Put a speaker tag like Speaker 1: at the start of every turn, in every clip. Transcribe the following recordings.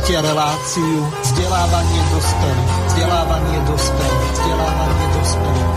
Speaker 1: Počúvate reláciu vzdelávanie dospelých. Vzdelávanie dospelých. Vzdelávanie dospelých.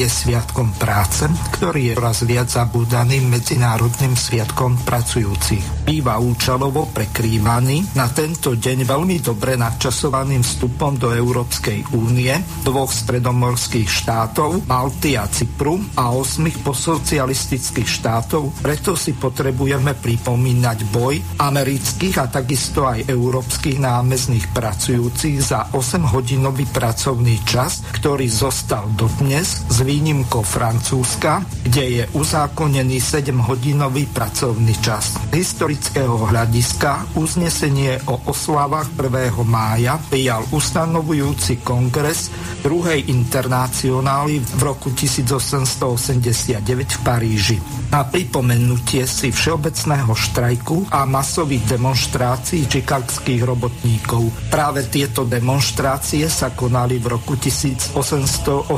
Speaker 2: Je sviatkom práce, ktorý je raz viac zabúdaným medzinárodným sviatkom pracujúcich. Býva účelovo prekrývaný na tento deň veľmi dobre nadčasovaným vstupom do Európskej únie, dvoch stredomorských štátov, Malty a Cypru a osmých posocialistických štátov, preto si potrebujeme pripomínať boj amerických a takisto aj európskych námezných pracujúcich za 8-hodinový pracovný čas, ktorý zostal dodnes s výnimkou Francúzska, kde je uzákonený 7-hodinový pracovný čas. Z historického hľadiska uznesenie o oslavách 1. mája prijal ustanovujúci kongres druhej internacionály v roku 1889 v Paríži. Na pripomenutie si všeobecného štrajku a masových demonstrácií čikagských robotníkov. Práve tieto demonstrácie sa konali v roku 1886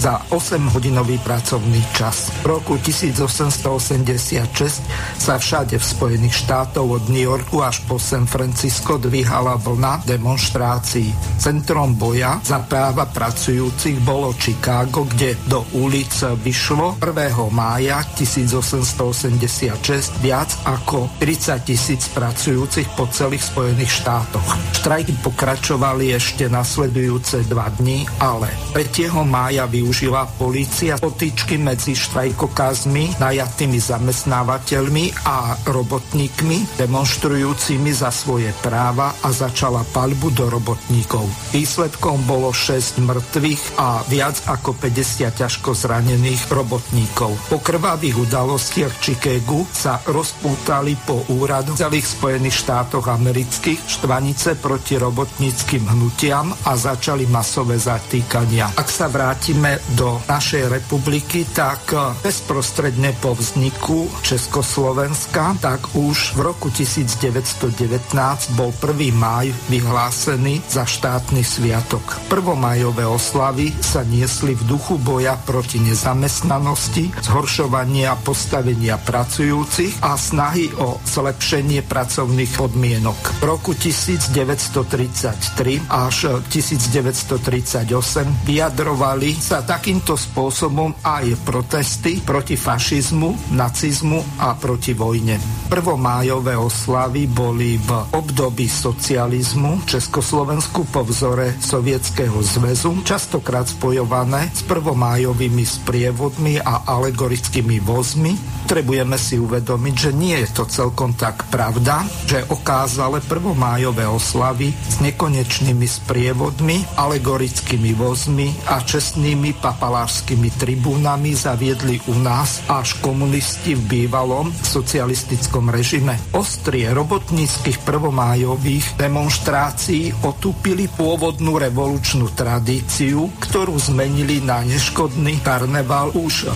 Speaker 2: za 8-hodinový pracovný čas. V roku 1886 sa všade v Spojených štátov od New Yorku až po San Francisco dvíhala vlna demonstrácií. Centrom boja za práva pracujúcich bolo Chicago, kde do ulic vyšlo 1. mája 1886 viac ako 30 tisíc pracujúcich po celých Spojených štátoch. Štrajky pokračovali ešte nasledujúce dva dni, ale 3. mája mája využila polícia potýčky medzi štrajkokázmi, najatými zamestnávateľmi a robotníkmi, demonstrujúcimi za svoje práva a začala paľbu do robotníkov. Výsledkom bolo 6 mŕtvych a viac ako 50 ťažko zranených robotníkov. Po krvavých udalostiach Chicagu sa rozpútali po úradu celých Spojených štátoch amerických štvanice proti robotníckým hnutiam a začali masové zatýkania. Ak sa vráti vrátime do našej republiky, tak bezprostredne po vzniku Československa, tak už v roku 1919 bol 1. máj vyhlásený za štátny sviatok. Prvomajové oslavy sa niesli v duchu boja proti nezamestnanosti, zhoršovania postavenia pracujúcich a snahy o zlepšenie pracovných podmienok. V roku 1933 až 1938 vyjadrovali sa takýmto spôsobom aj protesty proti fašizmu, nacizmu a proti vojne. Prvomájové oslavy boli v období socializmu Československu po vzore Sovietskeho zväzu, častokrát spojované s prvomájovými sprievodmi a alegorickými vozmi. Trebujeme si uvedomiť, že nie je to celkom tak pravda, že okázale prvomájové oslavy s nekonečnými sprievodmi, alegorickými vozmi a čestnými inými papalášskými tribúnami zaviedli u nás až komunisti v bývalom socialistickom režime. Ostrie robotníckých prvomájových demonstrácií otúpili pôvodnú revolučnú tradíciu, ktorú zmenili na neškodný karneval už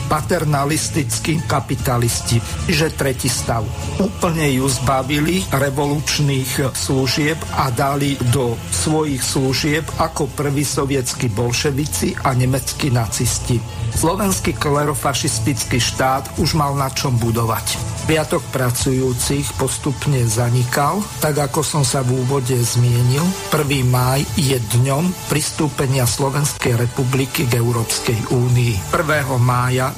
Speaker 2: paternalistickí kapitalisti, že tretí stav. Úplne ju zbavili revolučných služieb a dali do svojich služieb ako prvý sovietskí bolševici a nemeckí nacisti. Slovenský klerofašistický štát už mal na čom budovať. Piatok pracujúcich postupne zanikal, tak ako som sa v úvode zmienil. 1. máj je dňom pristúpenia Slovenskej republiky k Európskej únii. 1. mája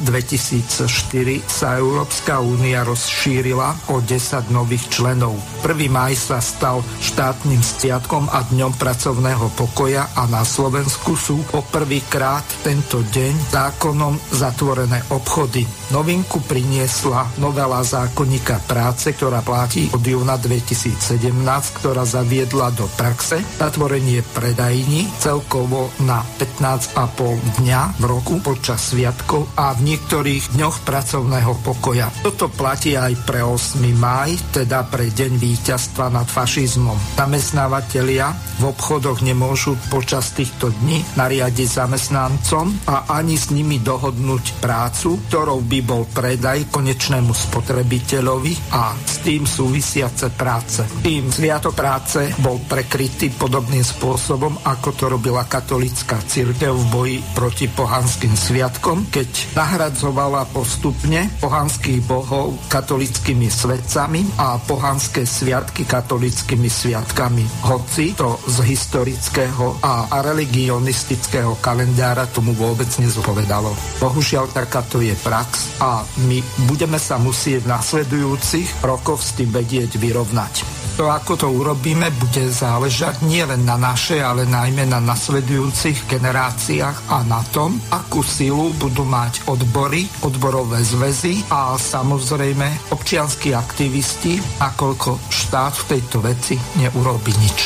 Speaker 2: 2004 sa Európska únia rozšírila o 10 nových členov. 1. máj sa stal štátnym stiatkom a dňom pracovného pokoja a na Slovensku sú po poprvýkrát tento deň zákonom zatvorené obchody. Novinku priniesla novela zákonníka práce, ktorá platí od júna 2017, ktorá zaviedla do praxe zatvorenie predajní celkovo na 15,5 dňa v roku počas sviatkov a v niektorých dňoch pracovného pokoja. Toto platí aj pre 8. maj, teda pre deň víťazstva nad fašizmom. Zamestnávateľia v obchodoch nemôžu počas týchto dní nariadiť zamestnancom a ani s nimi dohodnúť prácu, ktorou by bol predaj konečnému spotrebiteľovi a s tým súvisiace práce. Tým sviatok práce bol prekrytý podobným spôsobom, ako to robila katolická církev v boji proti pohanským sviatkom, keď nahradzovala postupne pohanských bohov katolickými svetcami a pohanské sviatky katolickými sviatkami. Hoci to z historického a religionistického kalendára tomu vôbec nezodpovedalo. Bohužiaľ takáto je prax a my budeme sa musieť v nasledujúcich rokoch s tým vedieť vyrovnať. To, ako to urobíme, bude záležať nielen na našej, ale najmä na nasledujúcich generáciách a na tom, akú silu budú mať odbory, odborové zväzy a samozrejme občianskí aktivisti, nakoľko štát v tejto veci neurobi nič.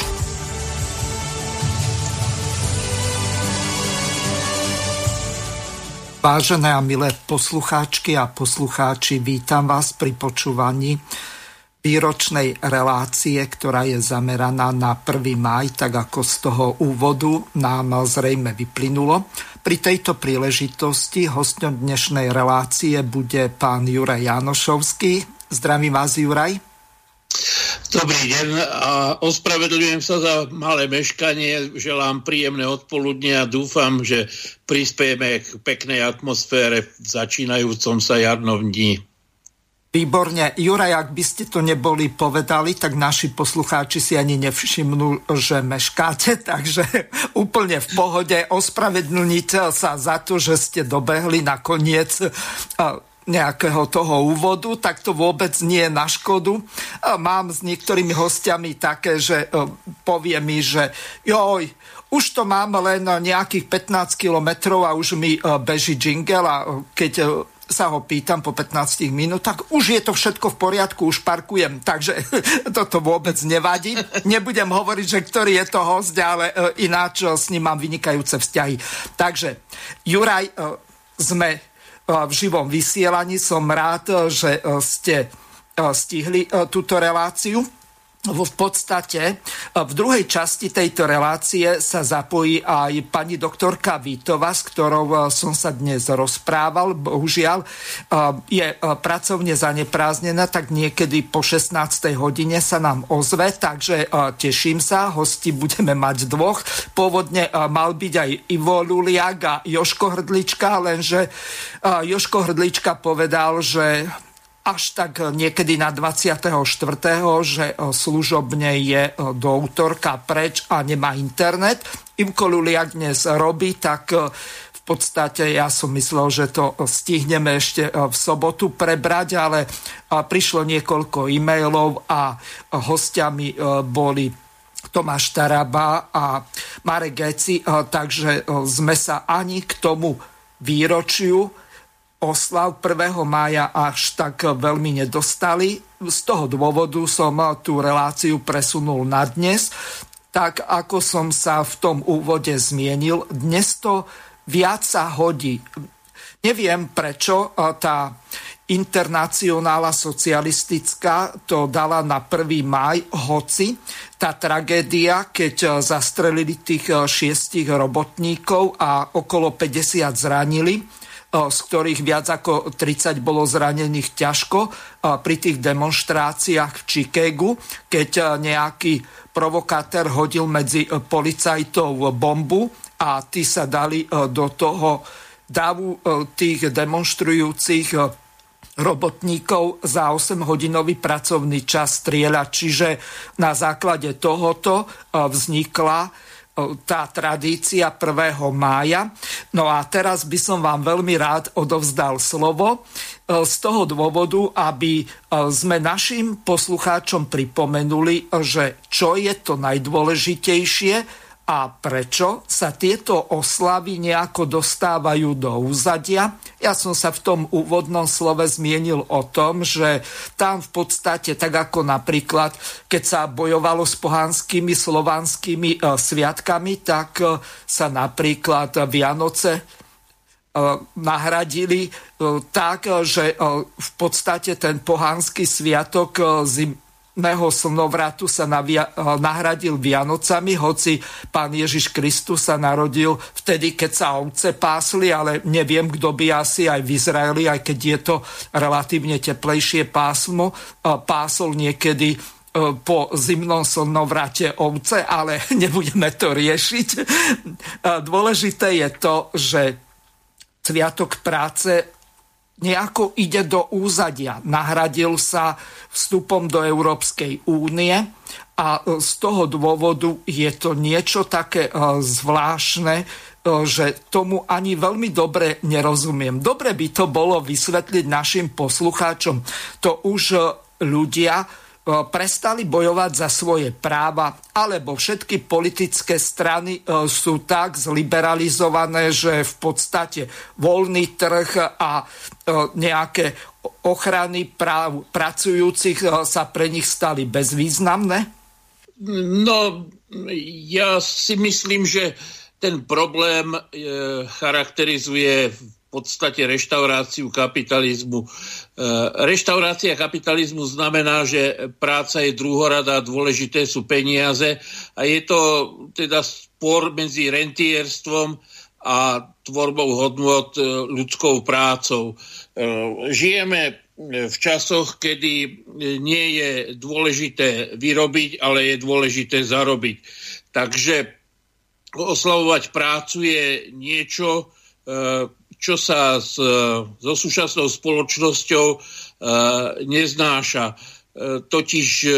Speaker 2: Vážené a milé poslucháčky a poslucháči, vítam vás pri počúvaní výročnej relácie, ktorá je zameraná na 1. maj, tak ako z toho úvodu nám zrejme vyplynulo. Pri tejto príležitosti hostňom dnešnej relácie bude pán Juraj Janošovský. Zdravím vás, Juraj.
Speaker 3: Dobrý deň a ospravedlňujem sa za malé meškanie, želám príjemné odpoludne a dúfam, že prispiejeme k peknej atmosfére v začínajúcom sa jarnom dni.
Speaker 2: Výborne. Juraj, ak by ste to neboli povedali, tak naši poslucháči si ani nevšimnú, že meškáte, takže úplne v pohode. Ospravedlnite sa za to, že ste dobehli na koniec nejakého toho úvodu, tak to vôbec nie je na škodu. Mám s niektorými hostiami také, že e, povie mi, že joj, už to mám len nejakých 15 kilometrov a už mi e, beží jingle a e, keď sa ho pýtam po 15 minútach, už je to všetko v poriadku, už parkujem, takže toto vôbec nevadí. Nebudem hovoriť, že ktorý je to host, ale ináč s ním mám vynikajúce vzťahy. Takže, Juraj, sme v živom vysielaní. Som rád, že ste stihli túto reláciu v podstate e, v druhej časti tejto relácie sa zapojí aj pani doktorka Vítova, s ktorou e, som sa dnes rozprával. Bohužiaľ e, je pracovne zanepráznená, tak niekedy po 16. hodine sa nám ozve, takže teším sa, hosti budeme mať dvoch. Pôvodne mal byť aj Ivo Luliak a Joško Hrdlička, lenže Joško Hrdlička povedal, že až tak niekedy na 24., že e, služobne je e, do útorka preč a nemá internet. Ivko Luliak dnes robí, tak v podstate ja som myslel, že to stihneme ešte v sobotu prebrať, ale prišlo niekoľko e-mailov a hostiami boli Tomáš Taraba a Marek Geci, takže sme sa ani k tomu výročiu oslav 1. mája až tak veľmi nedostali. Z toho dôvodu som tú reláciu presunul na dnes. Tak ako som sa v tom úvode zmienil, dnes to viac sa hodí. Neviem prečo tá internacionála socialistická to dala na 1. maj, hoci tá tragédia, keď zastrelili tých šiestich robotníkov a okolo 50 zranili, z ktorých viac ako 30 bolo zranených ťažko pri tých demonstráciách v Chicagu, keď nejaký provokátor hodil medzi policajtov bombu a tí sa dali do toho davu tých demonstrujúcich robotníkov za 8-hodinový pracovný čas strieľať. Čiže na základe tohoto vznikla tá tradícia 1. mája. No a teraz by som vám veľmi rád odovzdal slovo z toho dôvodu, aby sme našim poslucháčom pripomenuli, že čo je to najdôležitejšie a prečo sa tieto oslavy nejako dostávajú do úzadia. Ja som sa v tom úvodnom slove zmienil o tom, že tam v podstate, tak ako napríklad, keď sa bojovalo s pohanskými slovanskými e, sviatkami, tak e, sa napríklad Vianoce e, nahradili e, tak, že e, v podstate ten pohanský sviatok zim,Ného slnovratu sa eh, nahradil Vianocami, hoci pán Ježiš Kristus sa narodil vtedy, keď sa ovce pásli, ale neviem, kto by asi aj v Izraeli, aj keď je to relatívne teplejšie pásmo, eh, pásol niekedy eh, po zimnom slnovrate ovce, ale nebudeme to riešiť. Dôležité je to, že Sviatok práce nejako ide do úzadia. Nahradil sa vstupom do Európskej únie a z toho dôvodu je to niečo také e, zvláštne, e, že tomu ani veľmi dobre nerozumiem. Dobre by to bolo vysvetliť našim poslucháčom. To už e, ľudia E, prestali bojovať za svoje práva, alebo všetky politické strany e, sú tak zliberalizované, že v podstate voľný trh a e, nejaké ochrany práv pracujúcich sa pre nich stali bezvýznamné?
Speaker 3: No, ja si myslím, že ten problém charakterizuje podstate reštauráciu kapitalizmu. E, reštaurácia kapitalizmu znamená, že práca je druhorada, dôležité sú peniaze a je to teda spor medzi rentierstvom a tvorbou hodnot e, ľudskou prácou. E, žijeme v časoch, kedy nie je dôležité vyrobiť, ale je dôležité zarobiť. Takže oslavovať prácu je niečo, čo sa s, so súčasnou spoločnosťou e, neznáša. E, totiž e,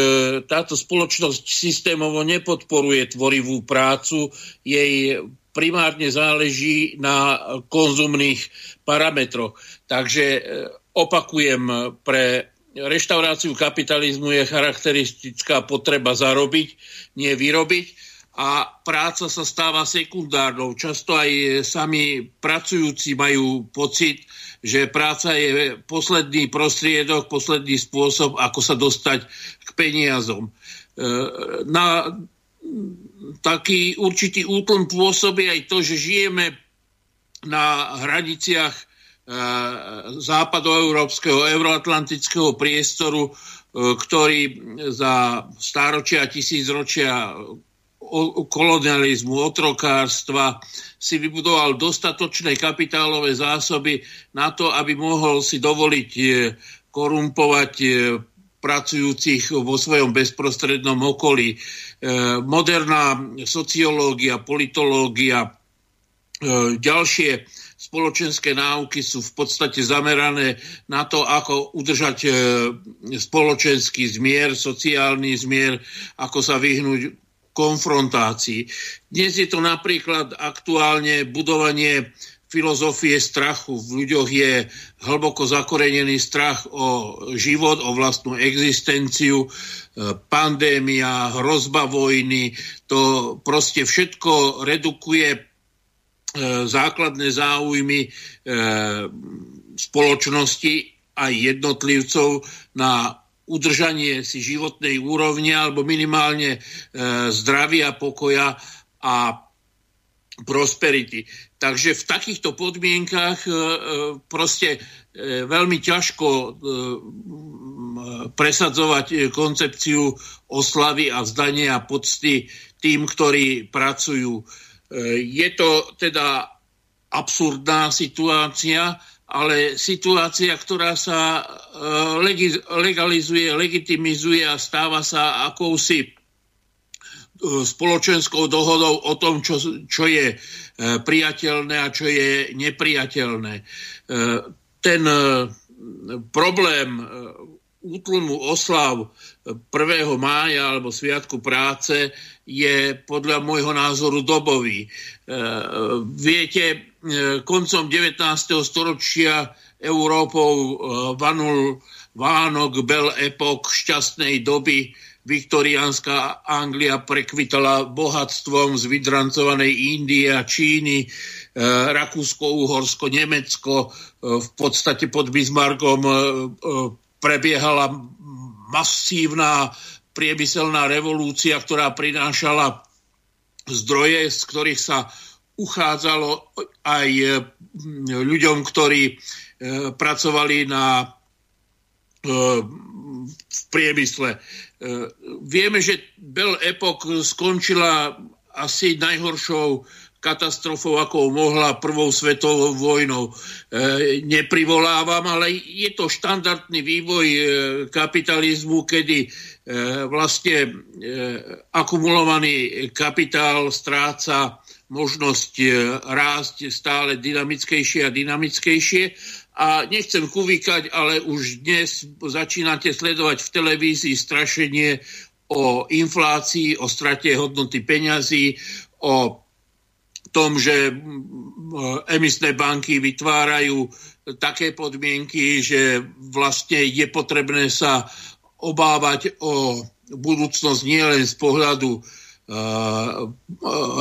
Speaker 3: táto spoločnosť systémovo nepodporuje tvorivú prácu, jej primárne záleží na konzumných parametroch. Takže opakujem, pre reštauráciu kapitalizmu je charakteristická potreba zarobiť, nie vyrobiť a práca sa stáva sekundárnou. Často aj sami pracujúci majú pocit, že práca je posledný prostriedok, posledný spôsob, ako sa dostať k peniazom. E, na taký určitý útlm pôsobí aj to, že žijeme na hraniciach e, západoeurópskeho, euroatlantického priestoru, e, ktorý za stáročia, tisícročia kolonializmu, otrokárstva si vybudoval dostatočné kapitálové zásoby na to, aby mohol si dovoliť e, korumpovať e, pracujúcich vo svojom bezprostrednom okolí. E, moderná sociológia, politológia, ďalšie spoločenské náuky sú v podstate zamerané na to, ako udržať spoločenský zmier, sociálny zmier, ako sa vyhnúť konfrontácií. Dnes je to napríklad aktuálne budovanie filozofie strachu. V ľuďoch je hlboko zakorenený strach o život, o vlastnú existenciu, e, pandémia, hrozba vojny. To proste všetko redukuje e, základné záujmy e, spoločnosti a jednotlivcov na udržanie si životnej úrovne alebo minimálne e, zdravia, pokoja a prosperity. Takže v takýchto podmienkach e, e proste e, veľmi ťažko e, presadzovať koncepciu oslavy a vzdania pocty tým, ktorí pracujú. E, je to teda absurdná situácia, ale situácia, ktorá sa e, legalizuje, legitimizuje a stáva sa akousi e, spoločenskou dohodou o tom, čo, čo je e, priateľné a čo je nepriateľné. Ten problém útlmu oslav 1. mája alebo Sviatku práce je podľa môjho názoru dobový. Viete, koncom 19. storočia Európou e, vanul Vánok, Bel Epok, šťastnej doby, viktoriánska Anglia prekvitala bohatstvom z vydrancovanej Indie a Číny, Rakúsko, Uhorsko, Nemecko. V podstate pod Bismarckom prebiehala masívna priemyselná revolúcia, ktorá prinášala zdroje, z ktorých sa uchádzalo aj ľuďom, ktorí pracovali na v priemysle. Vieme, že Bell Epoch skončila asi najhoršou katastrofou, ako mohla prvou svetovou vojnou. Neprivolávam, ale je to štandardný vývoj kapitalizmu, kedy vlastne akumulovaný kapitál stráca možnosť rásť stále dynamickejšie a dynamickejšie. A nechcem kuvíkať, ale už dnes začínate sledovať v televízii strašenie o inflácii, o strate hodnoty peňazí, o tom, že emisné banky vytvárajú také podmienky, že vlastne je potrebné sa obávať o budúcnosť nielen z pohľadu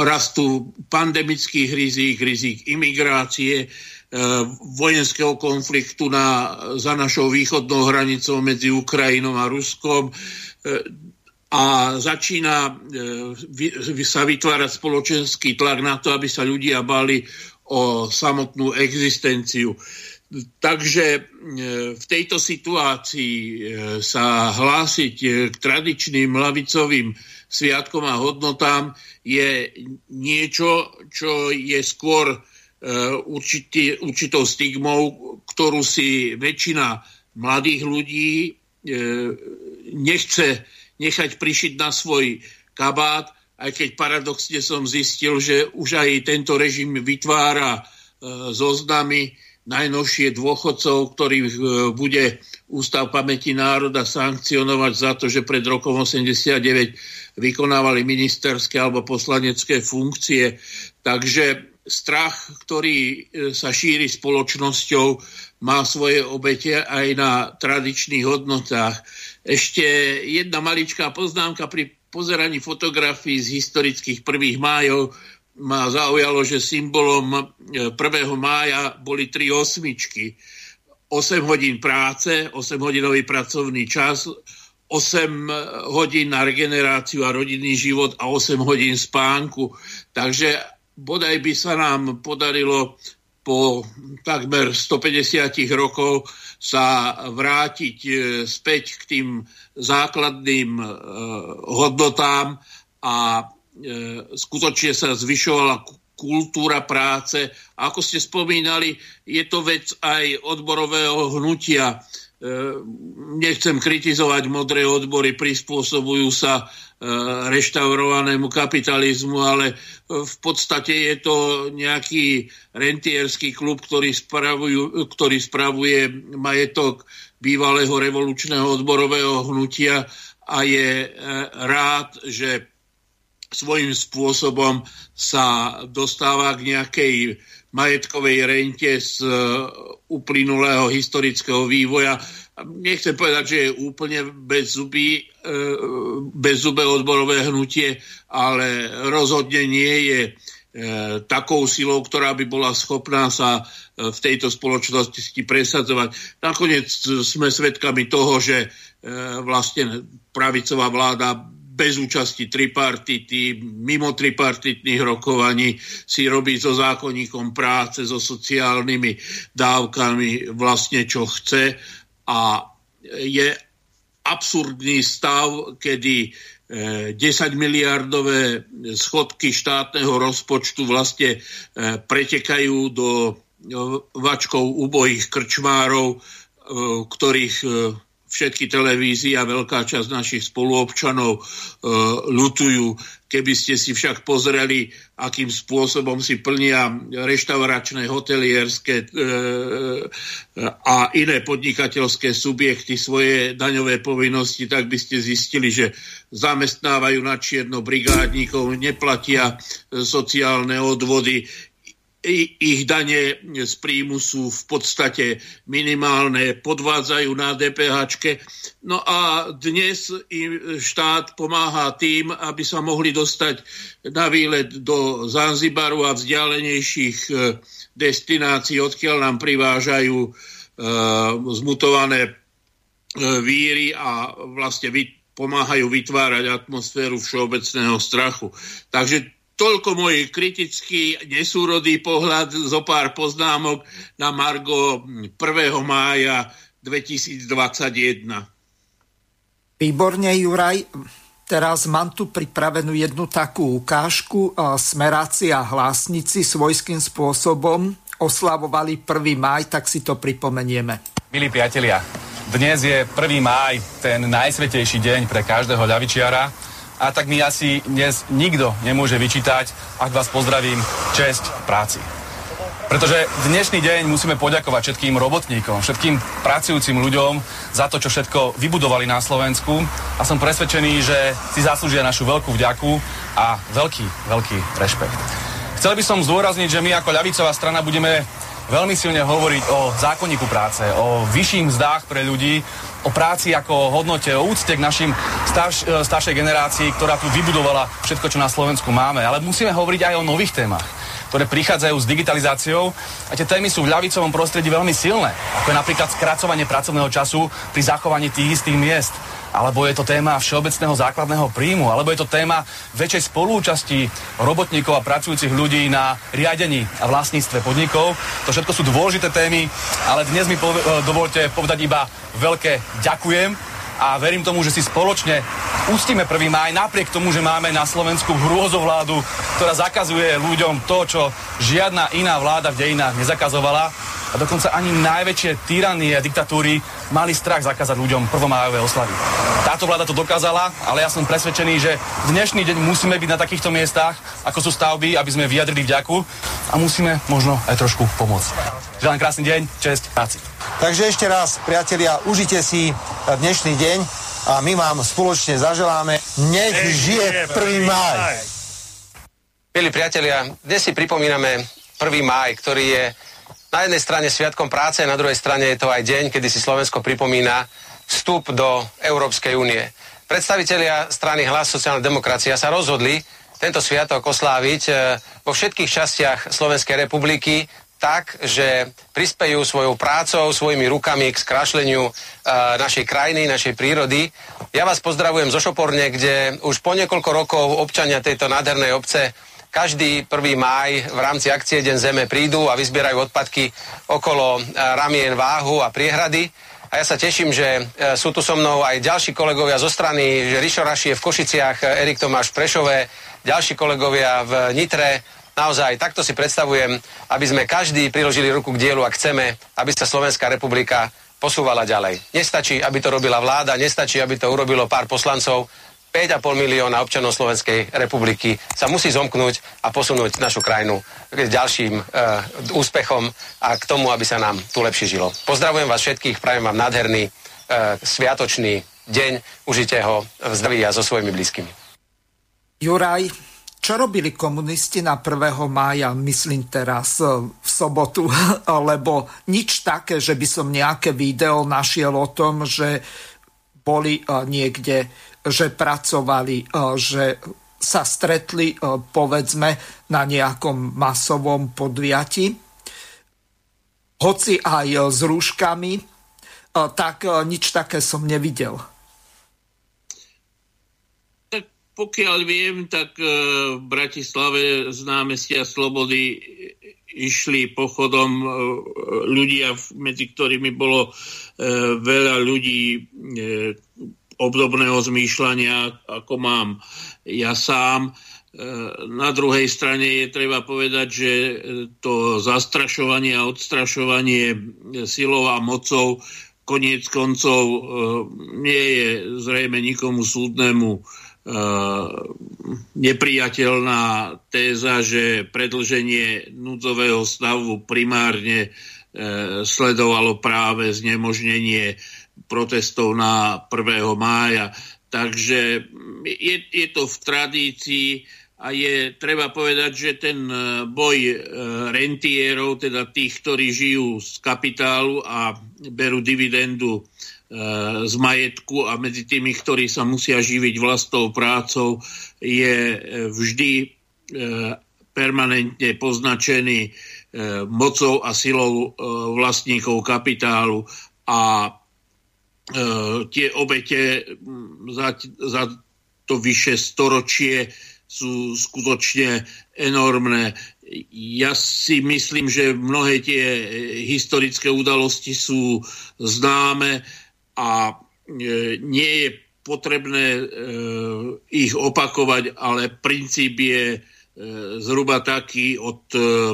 Speaker 3: rastu pandemických rizík, rizík imigrácie, E, vojenského konfliktu na, za našou východnou hranicou medzi Ukrajinou a Ruskom a začína sa vytvárať spoločenský tlak na to, aby sa ľudia bali o samotnú existenciu. Takže v tejto situácii sa hlásiť k tradičným lavicovým sviatkom a hodnotám je niečo, čo je skôr Eh, určitý, určitou stigmou, ktorú si väčšina mladých ľudí eh, nechce nechať prišiť na svoj kabát, aj keď paradoxne som zistil, že už aj tento režim vytvára eh, zoznamy najnovšie dôchodcov, ktorých bude Ústav pamäti národa sankcionovať za to, že pred rokom 89 vykonávali ministerské alebo poslanecké funkcie. Takže strach, ktorý e, sa šíri spoločnosťou, má svoje obete aj na tradičných hodnotách. Ešte jedna maličká poznámka pri pozeraní fotografií z historických prvých májov ma zaujalo, že symbolom 1. E, mája boli tri osmičky. 8 hodín práce, 8 hodinový pracovný čas, 8 hodín na regeneráciu a rodinný život a 8 hodín spánku. Takže bodaj by sa nám podarilo po takmer 150 rokov sa vrátiť e, späť k tým základným e, hodnotám a skutočne sa zvyšovala kultúra práce. Ako ste spomínali, je to vec aj odborového hnutia. Nechcem kritizovať modré odbory, prispôsobujú sa E, reštaurovanému kapitalizmu, ale v podstate je to nejaký rentierský klub, ktorý, spravujú, ktorý spravuje majetok bývalého revolučného odborového hnutia a je rád, že svojím spôsobom sa dostáva k nejakej majetkovej rente z e, uplynulého historického vývoja nechcem povedať, že je úplne bez zuby, e, bez zube odborové hnutie, ale rozhodne nie je e, takou silou, ktorá by bola schopná sa v tejto spoločnosti presadzovať. Nakoniec sme svedkami toho, že vlastne pravicová vláda bez účasti tripartity, mimo tripartitných rokovaní si robí so zákonníkom práce, so sociálnymi dávkami vlastne čo chce. A je absurdný stav, kedy 10 e, miliardové schodky štátneho rozpočtu vlastne e, pretekajú do vačkov ubojých krčmárov, e, ktorých všetky televízie a veľká časť našich spoluobčanov e, lutujú. Keby ste si však pozreli, akým spôsobom si plnia reštauračné, hotelierské e, a iné podnikateľské subjekty svoje daňové povinnosti, tak by ste zistili, že zamestnávajú na čierno brigádníkov, neplatia sociálne odvody, ich dane z príjmu sú v podstate minimálne, podvádzajú na DPH. No a dnes im štát pomáha tým, aby sa mohli dostať na výlet do Zanzibaru a vzdialenejších e, destinácií, odkiaľ nám privážajú uh, zmutované uh, víry a vlastne pomáhajú vytvárať atmosféru všeobecného strachu. Takže Toľko môj kritický, nesúrodý pohľad, zo pár poznámok na Margo 1. mája 2021.
Speaker 2: Výborne, Juraj. Teraz mám tu pripravenú jednu takú ukážku. Smeráci a hlásnici svojským spôsobom oslavovali 1. máj, tak si to pripomenieme.
Speaker 4: Milí priatelia, dnes je 1. máj, ten najsvetejší deň pre každého ľavičiara a tak mi asi dnes nikto nemôže vyčítať, ak vás pozdravím, česť práci. Pretože dnešný deň musíme poďakovať všetkým robotníkom, všetkým pracujúcim ľuďom za to, čo všetko vybudovali na Slovensku a som presvedčený, že si zaslúžia našu veľkú vďaku a veľký, veľký rešpekt. Chcel by som zdôrazniť, že my ako ľavicová strana budeme veľmi silne hovoriť o zákonníku práce, o vyšších mzdách pre ľudí, o práci ako hodnote, o úcte k našim starš, e, staršej generácii, ktorá tu vybudovala všetko, čo na Slovensku máme. Ale musíme hovoriť aj o nových témach ktoré prichádzajú s digitalizáciou a tie témy sú v ľavicovom prostredí veľmi silné, ako je napríklad skracovanie pracovného času pri zachovaní tých istých miest alebo je to téma všeobecného základného príjmu, alebo je to téma väčšej spolúčasti robotníkov a pracujúcich ľudí na riadení a vlastníctve podnikov. To všetko sú dôležité témy, ale dnes mi e, dovolte povedať iba veľké ďakujem a verím tomu, že si spoločne ustíme 1. maj, napriek tomu, že máme na Slovensku hrôzovládu, ktorá zakazuje ľuďom to, čo žiadna iná vláda v dejinách nezakazovala a dokonca ani najväčšie tyranie a diktatúry mali strach zakázať ľuďom prvomájové oslavy. Táto vláda to dokázala, ale ja som presvedčený, že dnešný deň musíme byť na takýchto miestach, ako sú stavby, aby sme vyjadrili vďaku a musíme možno aj trošku pomôcť. Želám krásny deň, čest, práci.
Speaker 5: Takže ešte raz, priatelia, užite si dnešný deň a my vám spoločne zaželáme, nech žije 1. máj.
Speaker 6: Milí priatelia, dnes si pripomíname 1. máj, ktorý je na jednej strane sviatkom práce, na druhej strane je to aj deň, kedy si Slovensko pripomína vstup do Európskej únie. Predstavitelia strany Hlas sociálna demokracia sa rozhodli tento sviatok osláviť e, vo všetkých častiach Slovenskej republiky tak, že prispejú svojou prácou, svojimi rukami k skrášleniu uh, našej krajiny, našej prírody. Ja vás pozdravujem zo Šoporne, kde už po niekoľko rokov občania tejto nádhernej obce každý 1. máj v rámci akcie Deň Zeme prídu a vyzbierajú odpadky okolo e, ramien váhu a priehrady. A ja sa teším, že e, sú tu so mnou aj ďalší kolegovia zo strany, že Rišo Raši je v Košiciach, e, Erik Tomáš v Prešove, ďalší kolegovia v Nitre. Naozaj, takto si predstavujem, aby sme každý priložili ruku k dielu a chceme, aby sa Slovenská republika posúvala ďalej. Nestačí, aby to robila vláda, nestačí, aby to urobilo pár poslancov, 5,5 milióna občanov Slovenskej republiky sa musí zomknúť a posunúť našu krajinu k ďalším e, úspechom a k tomu, aby sa nám tu lepšie žilo. Pozdravujem vás všetkých, prajem vám nádherný, e, sviatočný deň, užite ho v zdraví a so svojimi blízkymi.
Speaker 2: Juraj, čo robili komunisti na 1. mája, myslím teraz e, v sobotu, lebo nič také, že by som nejaké video našiel o tom, že boli e, niekde že pracovali, e, že sa stretli, povedzme, na nejakom masovom podviati, hoci aj s rúškami, tak nič také som nevidel.
Speaker 3: Tak pokiaľ viem, tak v Bratislave z námestia Slobody išli pochodom ľudia, medzi ktorými bolo veľa ľudí obdobného zmýšľania, ako mám ja sám. E, na druhej strane je treba povedať, že to zastrašovanie a odstrašovanie silou a mocou koniec koncov e, nie je zrejme nikomu súdnemu e, nepriateľná téza, že predlženie núdzového stavu primárne sledovalo práve znemožnenie protestov na 1. mája. Takže je, je to v tradícii a je treba povedať, že ten boj rentierov, teda tých, ktorí žijú z kapitálu a berú dividendu z majetku a medzi tými, ktorí sa musia živiť vlastnou prácou, je vždy permanentne poznačený mocou a silou vlastníkov kapitálu a tie obete za, za to vyše storočie sú skutočne enormné. Ja si myslím, že mnohé tie historické udalosti sú známe a e, nie je potrebné e, ich opakovať, ale princíp je e, zhruba taký od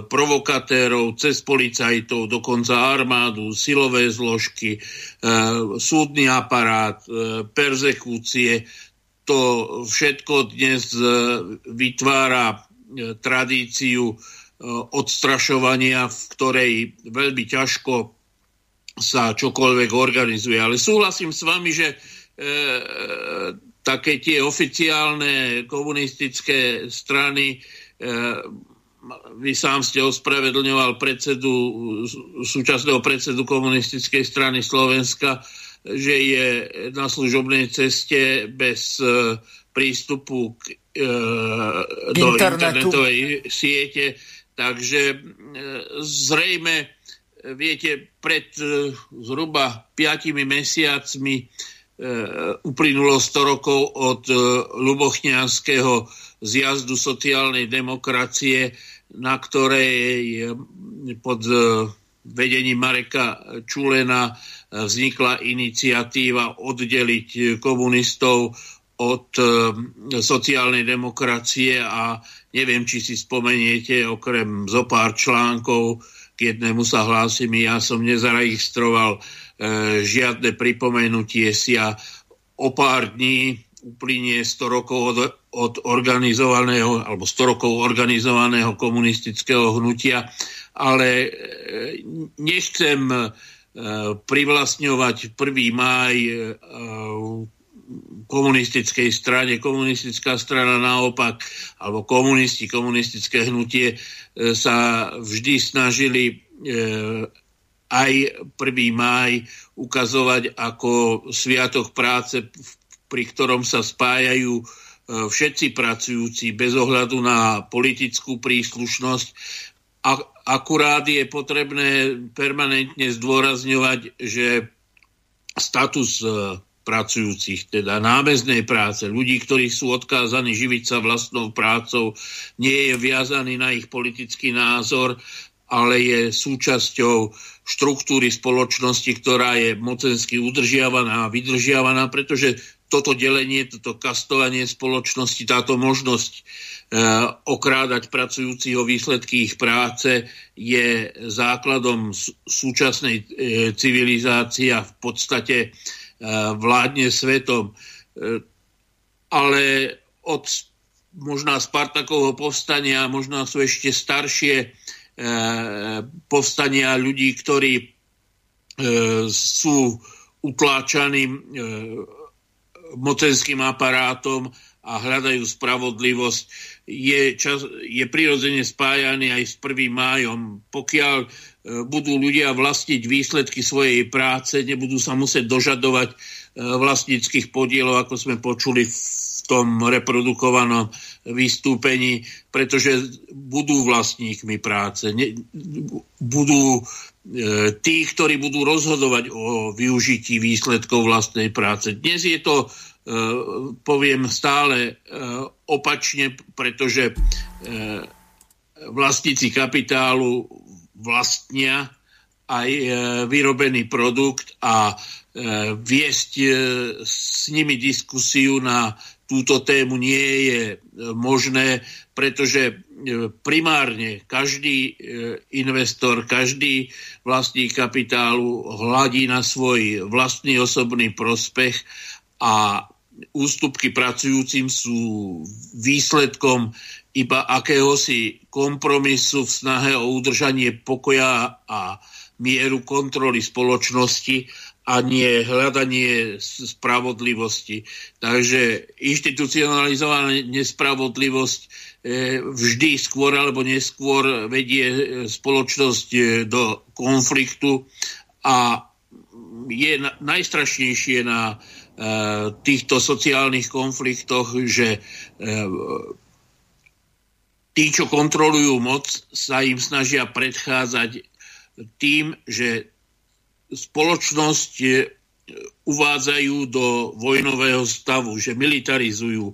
Speaker 3: provokatérov cez policajtov, dokonca armádu, silové zložky, súdny aparát, perzekúcie. To všetko dnes vytvára tradíciu odstrašovania, v ktorej veľmi ťažko sa čokoľvek organizuje. Ale súhlasím s vami, že e, také tie oficiálne komunistické strany, e, vy sám ste ospravedlňoval predsedu, súčasného predsedu komunistickej strany Slovenska, že je na služobnej ceste bez e, prístupu k, e, do internetovej siete. Takže e, zrejme Viete, pred e, zhruba 5 mesiacmi e, uplynulo 100 rokov od e, Lubochňanského zjazdu sociálnej demokracie, na ktorej pod vedením Mareka Čulena vznikla iniciatíva oddeliť komunistov od sociálnej demokracie a neviem, či si spomeniete, okrem zo pár článkov, jednému sa hlásim, ja som nezaregistroval e, žiadne pripomenutie si a o pár dní uplynie 100 rokov od, od organizovaného, alebo 100 rokov organizovaného komunistického hnutia, ale e, nechcem e, privlastňovať 1. máj e, komunistickej strane. Komunistická strana naopak, alebo komunisti, komunistické hnutie e, sa vždy snažili e, aj 1. máj ukazovať ako sviatok práce, pri ktorom sa spájajú e, všetci pracujúci bez ohľadu na politickú príslušnosť. A akurát je potrebné permanentne zdôrazňovať, že status pracujúcich, teda námeznej práce, ľudí, ktorí sú odkázaní živiť sa vlastnou prácou, nie je viazaný na ich politický názor, ale je súčasťou štruktúry spoločnosti, ktorá je mocensky udržiavaná a vydržiavaná, pretože toto delenie, toto kastovanie spoločnosti, táto možnosť e, okrádať pracujúcich o výsledky ich práce je základom súčasnej e, civilizácie a v podstate vládne svetom. E, ale od možná Spartakovho povstania, možno sú ešte staršie e, povstania ľudí, ktorí e, sú utláčaní mocenským aparátom a hľadajú spravodlivosť, je, čas, je prirodzene spájaný aj s 1. májom. Pokiaľ E, budú ľudia vlastniť výsledky svojej práce, nebudú sa musieť dožadovať e, vlastníckých podielov, ako sme počuli v tom reprodukovanom vystúpení, pretože budú vlastníkmi práce. budú e, tí, ktorí budú rozhodovať o využití výsledkov vlastnej práce. Dnes je to, poviem, stále opačne, pretože vlastníci kapitálu vlastnia aj vyrobený produkt a viesť s nimi diskusiu na túto tému nie je možné, pretože primárne každý investor, každý vlastník kapitálu hladí na svoj vlastný osobný prospech a ústupky pracujúcim sú výsledkom iba akéhosi kompromisu v snahe o udržanie pokoja a mieru kontroly spoločnosti a nie hľadanie spravodlivosti. Takže inštitucionalizovaná nespravodlivosť vždy skôr alebo neskôr vedie spoločnosť do konfliktu a je najstrašnejšie na týchto sociálnych konfliktoch, že tí, čo kontrolujú moc, sa im snažia predchádzať tým, že spoločnosť uvádzajú do vojnového stavu, že militarizujú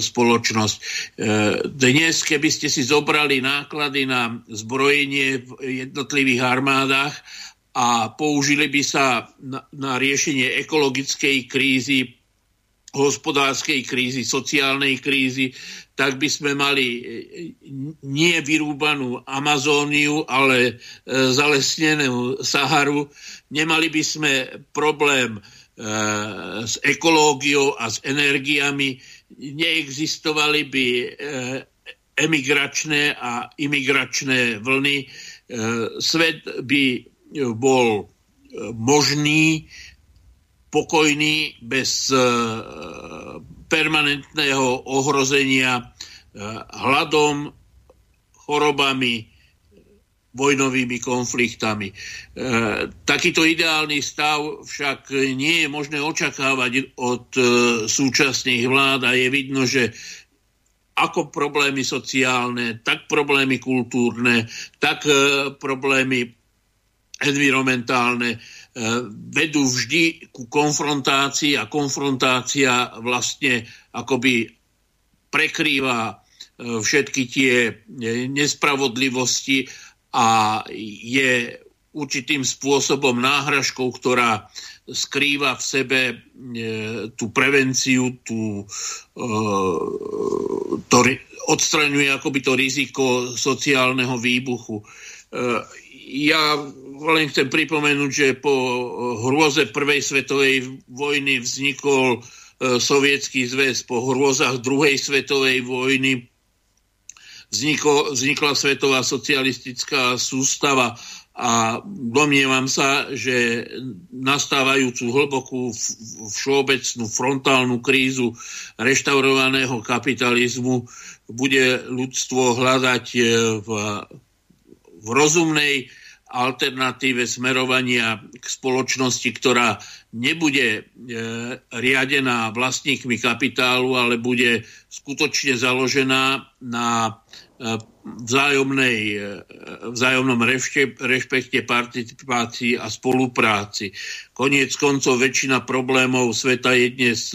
Speaker 3: spoločnosť. Dnes, keby ste si zobrali náklady na zbrojenie v jednotlivých armádach a použili by sa na, na riešenie ekologickej krízy, hospodárskej krízy, sociálnej krízy, tak by sme mali e, nie vyrúbanú Amazóniu, ale e, zalesnenú Saharu. Nemali by sme problém e, s ekológiou a s energiami. Neexistovali by emigračné a imigračné vlny. Svet by bol možný, pokojný, bez permanentného ohrozenia eh, hladom, chorobami, vojnovými konfliktami. E, takýto ideálny stav však nie je možné očakávať od e, súčasných vlád a je vidno, že ako problémy sociálne, tak problémy kultúrne, tak e, problémy environmentálne E, vedú vždy ku konfrontácii a konfrontácia vlastne akoby prekrýva e, všetky tie e, nespravodlivosti a je určitým spôsobom náhražkou, ktorá skrýva v sebe tú prevenciu, tú, to odstraňuje akoby to riziko sociálneho výbuchu. Ja len chcem pripomenúť, že po hrôze prvej svetovej vojny vznikol e, sovietský zväz, po hrôzach druhej svetovej vojny vzniklo, vznikla svetová socialistická sústava. A domnievam sa, že nastávajúcu hlbokú všeobecnú frontálnu krízu reštaurovaného kapitalizmu bude ľudstvo hľadať e, v, v rozumnej alternatíve smerovania k spoločnosti, ktorá nebude e, riadená vlastníkmi kapitálu, ale bude skutočne založená na e, vzájomnej, e, vzájomnom rešpe, rešpekte, participácii a spolupráci. Koniec koncov väčšina problémov sveta je dnes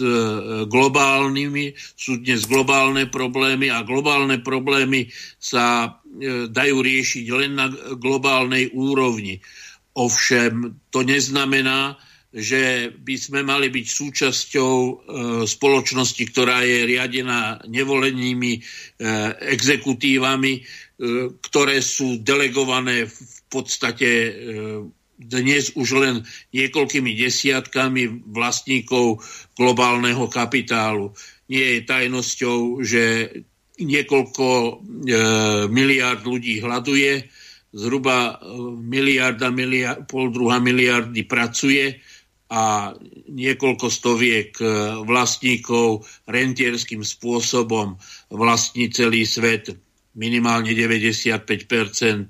Speaker 3: globálnymi, sú dnes globálne problémy a globálne problémy sa dajú riešiť len na globálnej úrovni. Ovšem, to neznamená, že by sme mali byť súčasťou e, spoločnosti, ktorá je riadená nevolenými e, exekutívami, e, ktoré sú delegované v podstate e, dnes už len niekoľkými desiatkami vlastníkov globálneho kapitálu. Nie je tajnosťou, že niekoľko e, miliard ľudí hľaduje, zhruba e, miliarda, miliard, pol druhá miliardy pracuje a niekoľko stoviek e, vlastníkov rentierským spôsobom vlastní celý svet minimálne 95% e,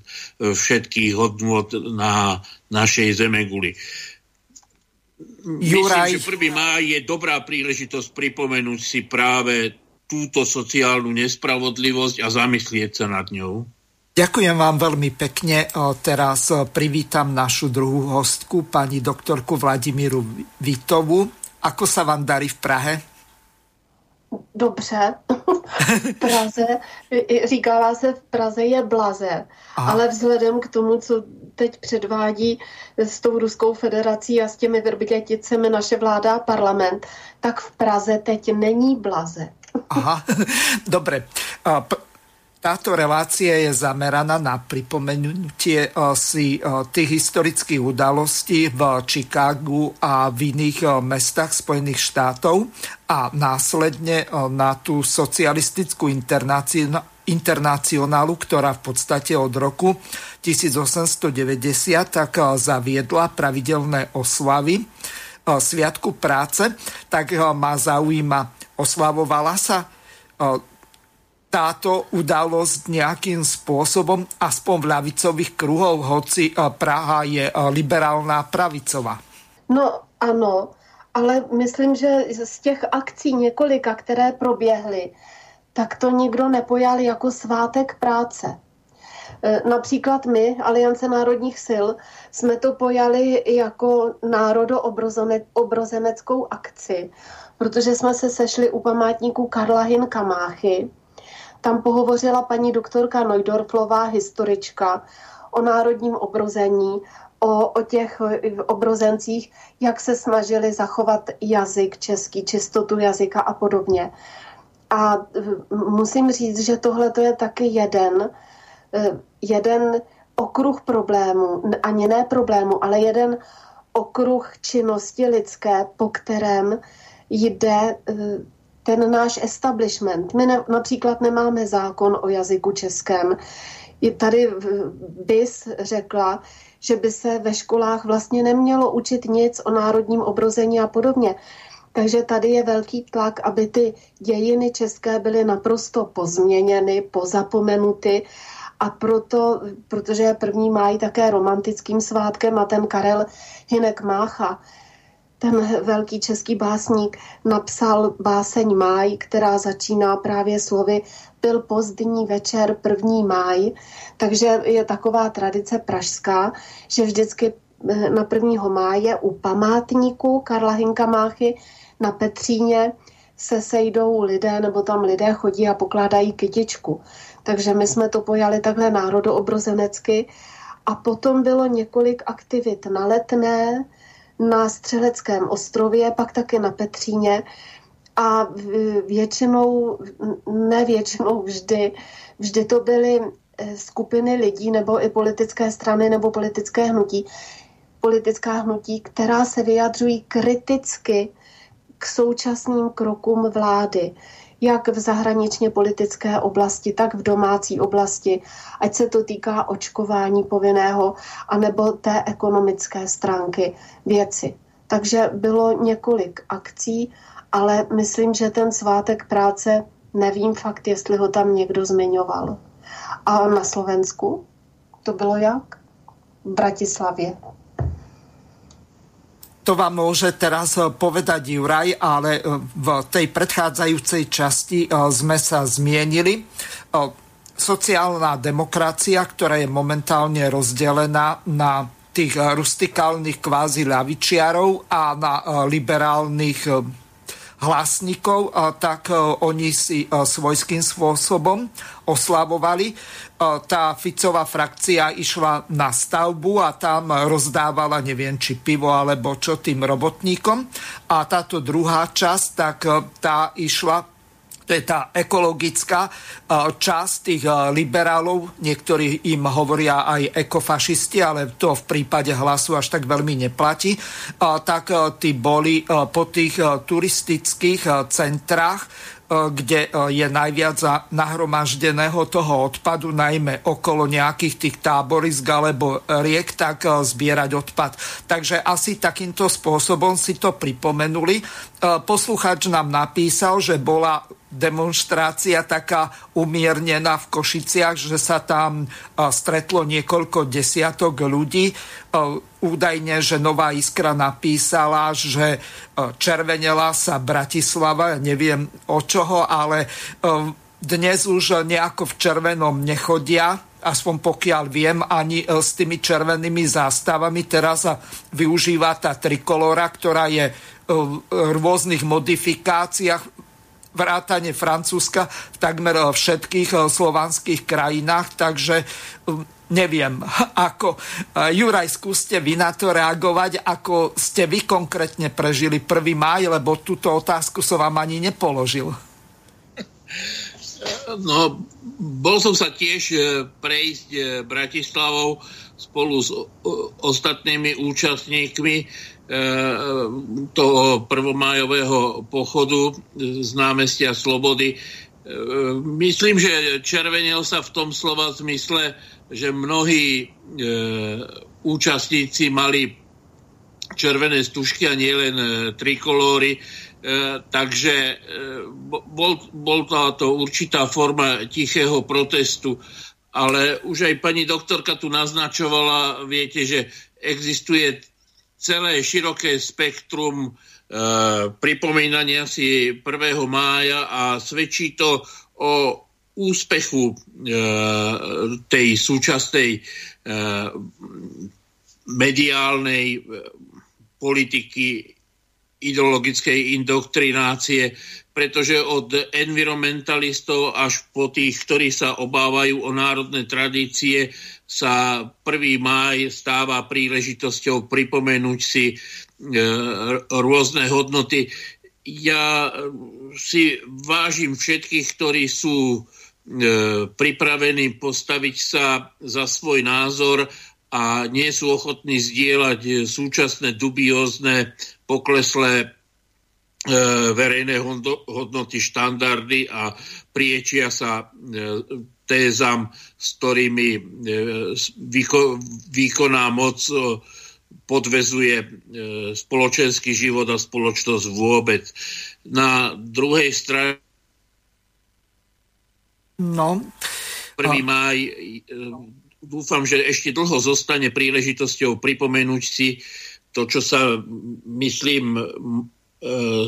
Speaker 3: všetkých hodnot na našej zemeguli. Juraj... Myslím, že 1. máj je dobrá príležitosť pripomenúť si práve túto sociálnu nespravodlivosť a zamyslieť sa nad ňou.
Speaker 2: Ďakujem vám veľmi pekne. Teraz privítam našu druhú hostku, pani doktorku Vladimíru Vitovu. Ako sa vám darí v Prahe?
Speaker 7: Dobře. v Praze, říkala se, v Praze je blaze, Aha. ale vzhledem k tomu, co teď předvádí s tou Ruskou federací a s těmi vrběticemi naše vláda a parlament, tak v Praze teď není blaze.
Speaker 2: Aha, dobre. Táto relácia je zameraná na pripomenutie si tých historických udalostí v Chicagu a v iných mestách Spojených štátov a následne na tú socialistickú internacionálu, ktorá v podstate od roku 1890 tak zaviedla pravidelné oslavy Sviatku práce, tak ma zaujíma, oslavovala sa táto udalosť nejakým spôsobom, aspoň v ľavicových kruhov, hoci Praha je liberálna pravicová?
Speaker 7: No ano, ale myslím, že z těch akcí několika, které proběhly, tak to nikdo nepojal jako svátek práce. E, například my, Aliance národních sil, jsme to pojali jako národoobrozeneckou akci, protože jsme se sešli u památníku Karla Hinkamáchy. Tam pohovořila paní doktorka Neudorflová, historička, o národním obrození, o, o těch obrozencích, jak se snažili zachovat jazyk český, čistotu jazyka a podobně. A musím říct, že tohle je taky jeden, eh, jeden okruh problému, ani ne problému, ale jeden okruh činnosti lidské, po kterém jde eh, ten náš establishment. My ne, například nemáme zákon o jazyku českém. Tady BIS řekla, že by se ve školách vlastně nemělo učit nic o národním obrození a podobně. Takže tady je velký tlak, aby ty dějiny české byly naprosto pozměněny, pozapomenuty a proto, protože je první máj také romantickým svátkem a ten Karel Hinek Mácha, ten velký český básník, napsal báseň Máj, která začíná právě slovy byl pozdní večer první máj, takže je taková tradice pražská, že vždycky eh, na 1. máje u památníku Karla Hinka Máchy na Petříně se sejdou lidé, nebo tam lidé chodí a pokládají kytičku. Takže my jsme to pojali takhle národoobrozenecky. A potom bylo několik aktivit na Letné, na Střeleckém ostrově, pak také na Petříně. A většinou, ne většinou vždy, vždy to byly eh, skupiny lidí nebo i politické strany nebo politické hnutí, politická hnutí, která se vyjadřují kriticky k současným krokům vlády, jak v zahraničně politické oblasti, tak v domácí oblasti, ať se to týká očkování povinného, anebo té ekonomické stránky věci. Takže bylo několik akcí, ale myslím, že ten svátek práce, nevím fakt, jestli ho tam někdo zmiňoval. A na Slovensku to bylo jak? V Bratislavě.
Speaker 2: To vám môže teraz eh, povedať Juraj, ale eh, v tej predchádzajúcej časti eh, sme sa zmienili. Sociálna demokracia, ktorá je momentálne rozdelená na tých rustikálnych kvázi ľavičiarov a na liberálnych hlasníkov, tak oni si svojským spôsobom oslavovali. Tá Ficová frakcia išla na stavbu a tam rozdávala neviem či pivo alebo čo tým robotníkom. A táto druhá časť, tak tá išla to je tá ekologická časť tých liberálov, niektorí im hovoria aj ekofašisti, ale to v prípade hlasu až tak veľmi neplatí, tak tí boli po tých turistických centrách kde je najviac nahromaždeného toho odpadu, najmä okolo nejakých tých táborisk alebo riek, tak zbierať odpad. Takže asi takýmto spôsobom si to pripomenuli. Posluchač nám napísal, že bola demonstrácia taká umiernená v Košiciach, že sa tam stretlo niekoľko desiatok ľudí. Údajne, že Nová Iskra napísala, že červenela sa Bratislava, neviem o čoho, ale dnes už nejako v červenom nechodia, aspoň pokiaľ viem, ani s tými červenými zástavami. Teraz využíva tá trikolora, ktorá je v rôznych modifikáciách vrátane Francúzska v takmer eh, všetkých eh, slovanských krajinách, takže eh, neviem, ako Juraj, skúste vy na to reagovať, ako ste vy konkrétne prežili 1. máj, lebo túto otázku som vám ani nepoložil.
Speaker 3: No, bol som sa tiež prejsť Bratislavou spolu s ostatnými účastníkmi toho prvomájového pochodu z námestia Slobody myslím, že červenil sa v tom slova zmysle, že mnohí e, účastníci mali červené stužky a nielen e, trikolóry, e, takže e, bol, bol to určitá forma tichého protestu. Ale už aj pani doktorka tu naznačovala, viete, že existuje celé široké spektrum e, pripomínania si 1. mája a svedčí to o úspechu e, tej súčasnej e, mediálnej e, politiky ideologickej indoktrinácie, pretože od environmentalistov až po tých, ktorí sa obávajú o národné tradície, sa 1. máj stáva príležitosťou pripomenúť si e, rôzne hodnoty. Ja si vážim všetkých, ktorí sú e, pripravení postaviť sa za svoj názor a nie sú ochotní zdieľať súčasné dubiózne pokleslé e, verejné hodnoty, štandardy a priečia sa e, tézam, s ktorými e, výko, výkonná moc e, podvezuje e, spoločenský život a spoločnosť vôbec. Na druhej strane
Speaker 2: No.
Speaker 3: 1. máj e, dúfam, že ešte dlho zostane príležitosťou pripomenúť si to, čo sa, myslím, e,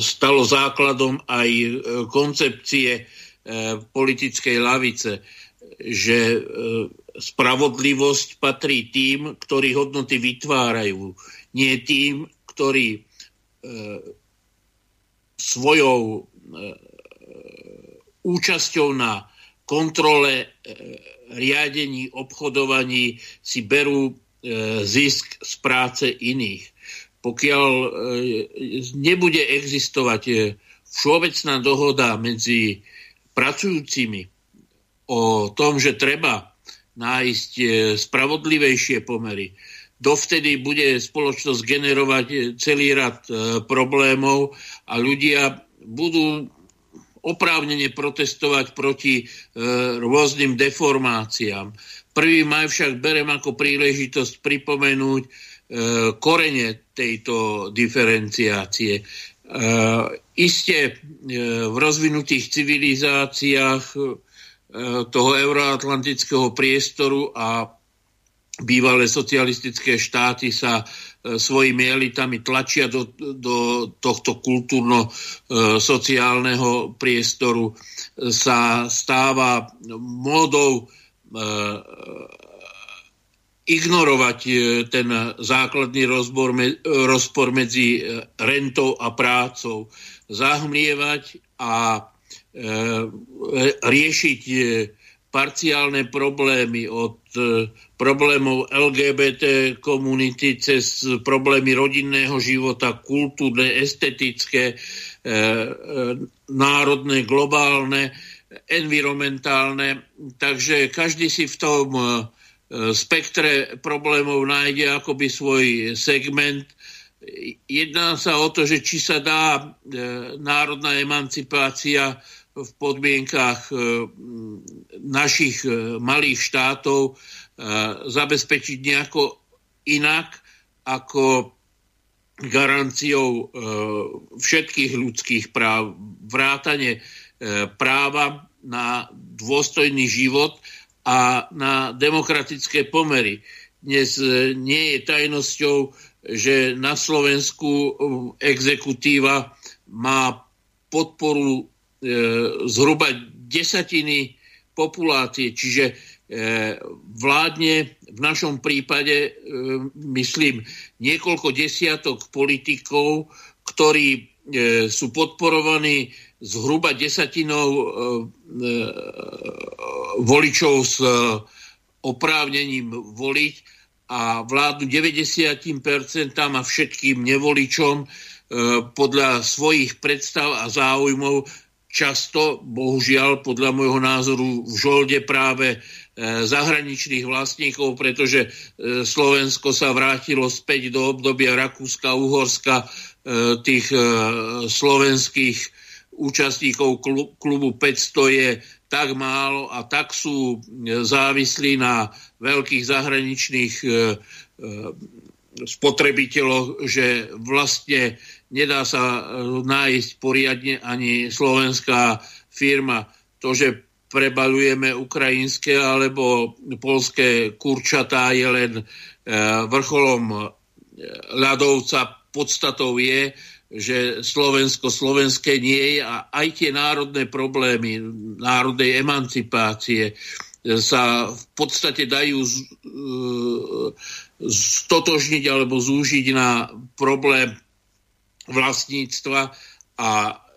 Speaker 3: stalo základom aj e, koncepcie e, politickej lavice, že spravodlivosť patrí tým, ktorí hodnoty vytvárajú, nie tým, ktorí svojou účasťou na kontrole riadení, obchodovaní si berú e, zisk z práce iných. Pokiaľ e, nebude existovať e, všeobecná dohoda medzi pracujúcimi o tom, že treba nájsť spravodlivejšie pomery, dovtedy bude spoločnosť generovať celý rad problémov a ľudia budú oprávnene protestovať proti e, rôznym deformáciám. Prvý maj však berem ako príležitosť pripomenúť e, korene tejto diferenciácie. E, iste e, v rozvinutých civilizáciách e, toho euroatlantického priestoru a bývalé socialistické štáty sa E, svojimi elitami tlačia do, do tohto kultúrno-sociálneho priestoru, sa stáva módou e, ignorovať e, ten základný rozbor, rozpor medzi rentou a prácou, zahmlievať a riešiť parciálne problémy od e, problémov LGBT komunity cez problémy rodinného života, kultúrne, estetické, e, e, národné, globálne, environmentálne. Takže každý si v tom spektre problémov nájde akoby svoj segment. Jedná sa o to, že či sa dá národná emancipácia v podmienkách e, našich e, malých štátov e, zabezpečiť nejako inak ako garanciou všetkých ľudských práv, vrátane práva na dôstojný život a na demokratické pomery. Dnes nie je tajnosťou, že na Slovensku exekutíva má podporu E, zhruba desatiny populácie, čiže e, vládne v našom prípade, e, myslím, niekoľko desiatok politikov, ktorí sú podporovaní zhruba desatinou voličov s oprávnením voliť a vládnu 90% a všetkým nevoličom podľa svojich predstav a záujmov. Často, bohužiaľ, podľa môjho názoru, v žolde práve e, zahraničných vlastníkov, pretože e, Slovensko sa vrátilo späť do obdobia Rakúska, Uhorska, e, tých slovenských účastníkov klubu 500 je tak málo a tak sú závislí na veľkých zahraničných spotrebiteľoch, že vlastne nedá sa nájsť poriadne ani slovenská firma. To, že prebalujeme ukrajinské alebo polské kurčatá je len vrcholom ľadovca. Podstatou je, že Slovensko slovenské nie je a aj tie národné problémy, národnej emancipácie sa v podstate dajú e, stotožniť alebo zúžiť na problém vlastníctva a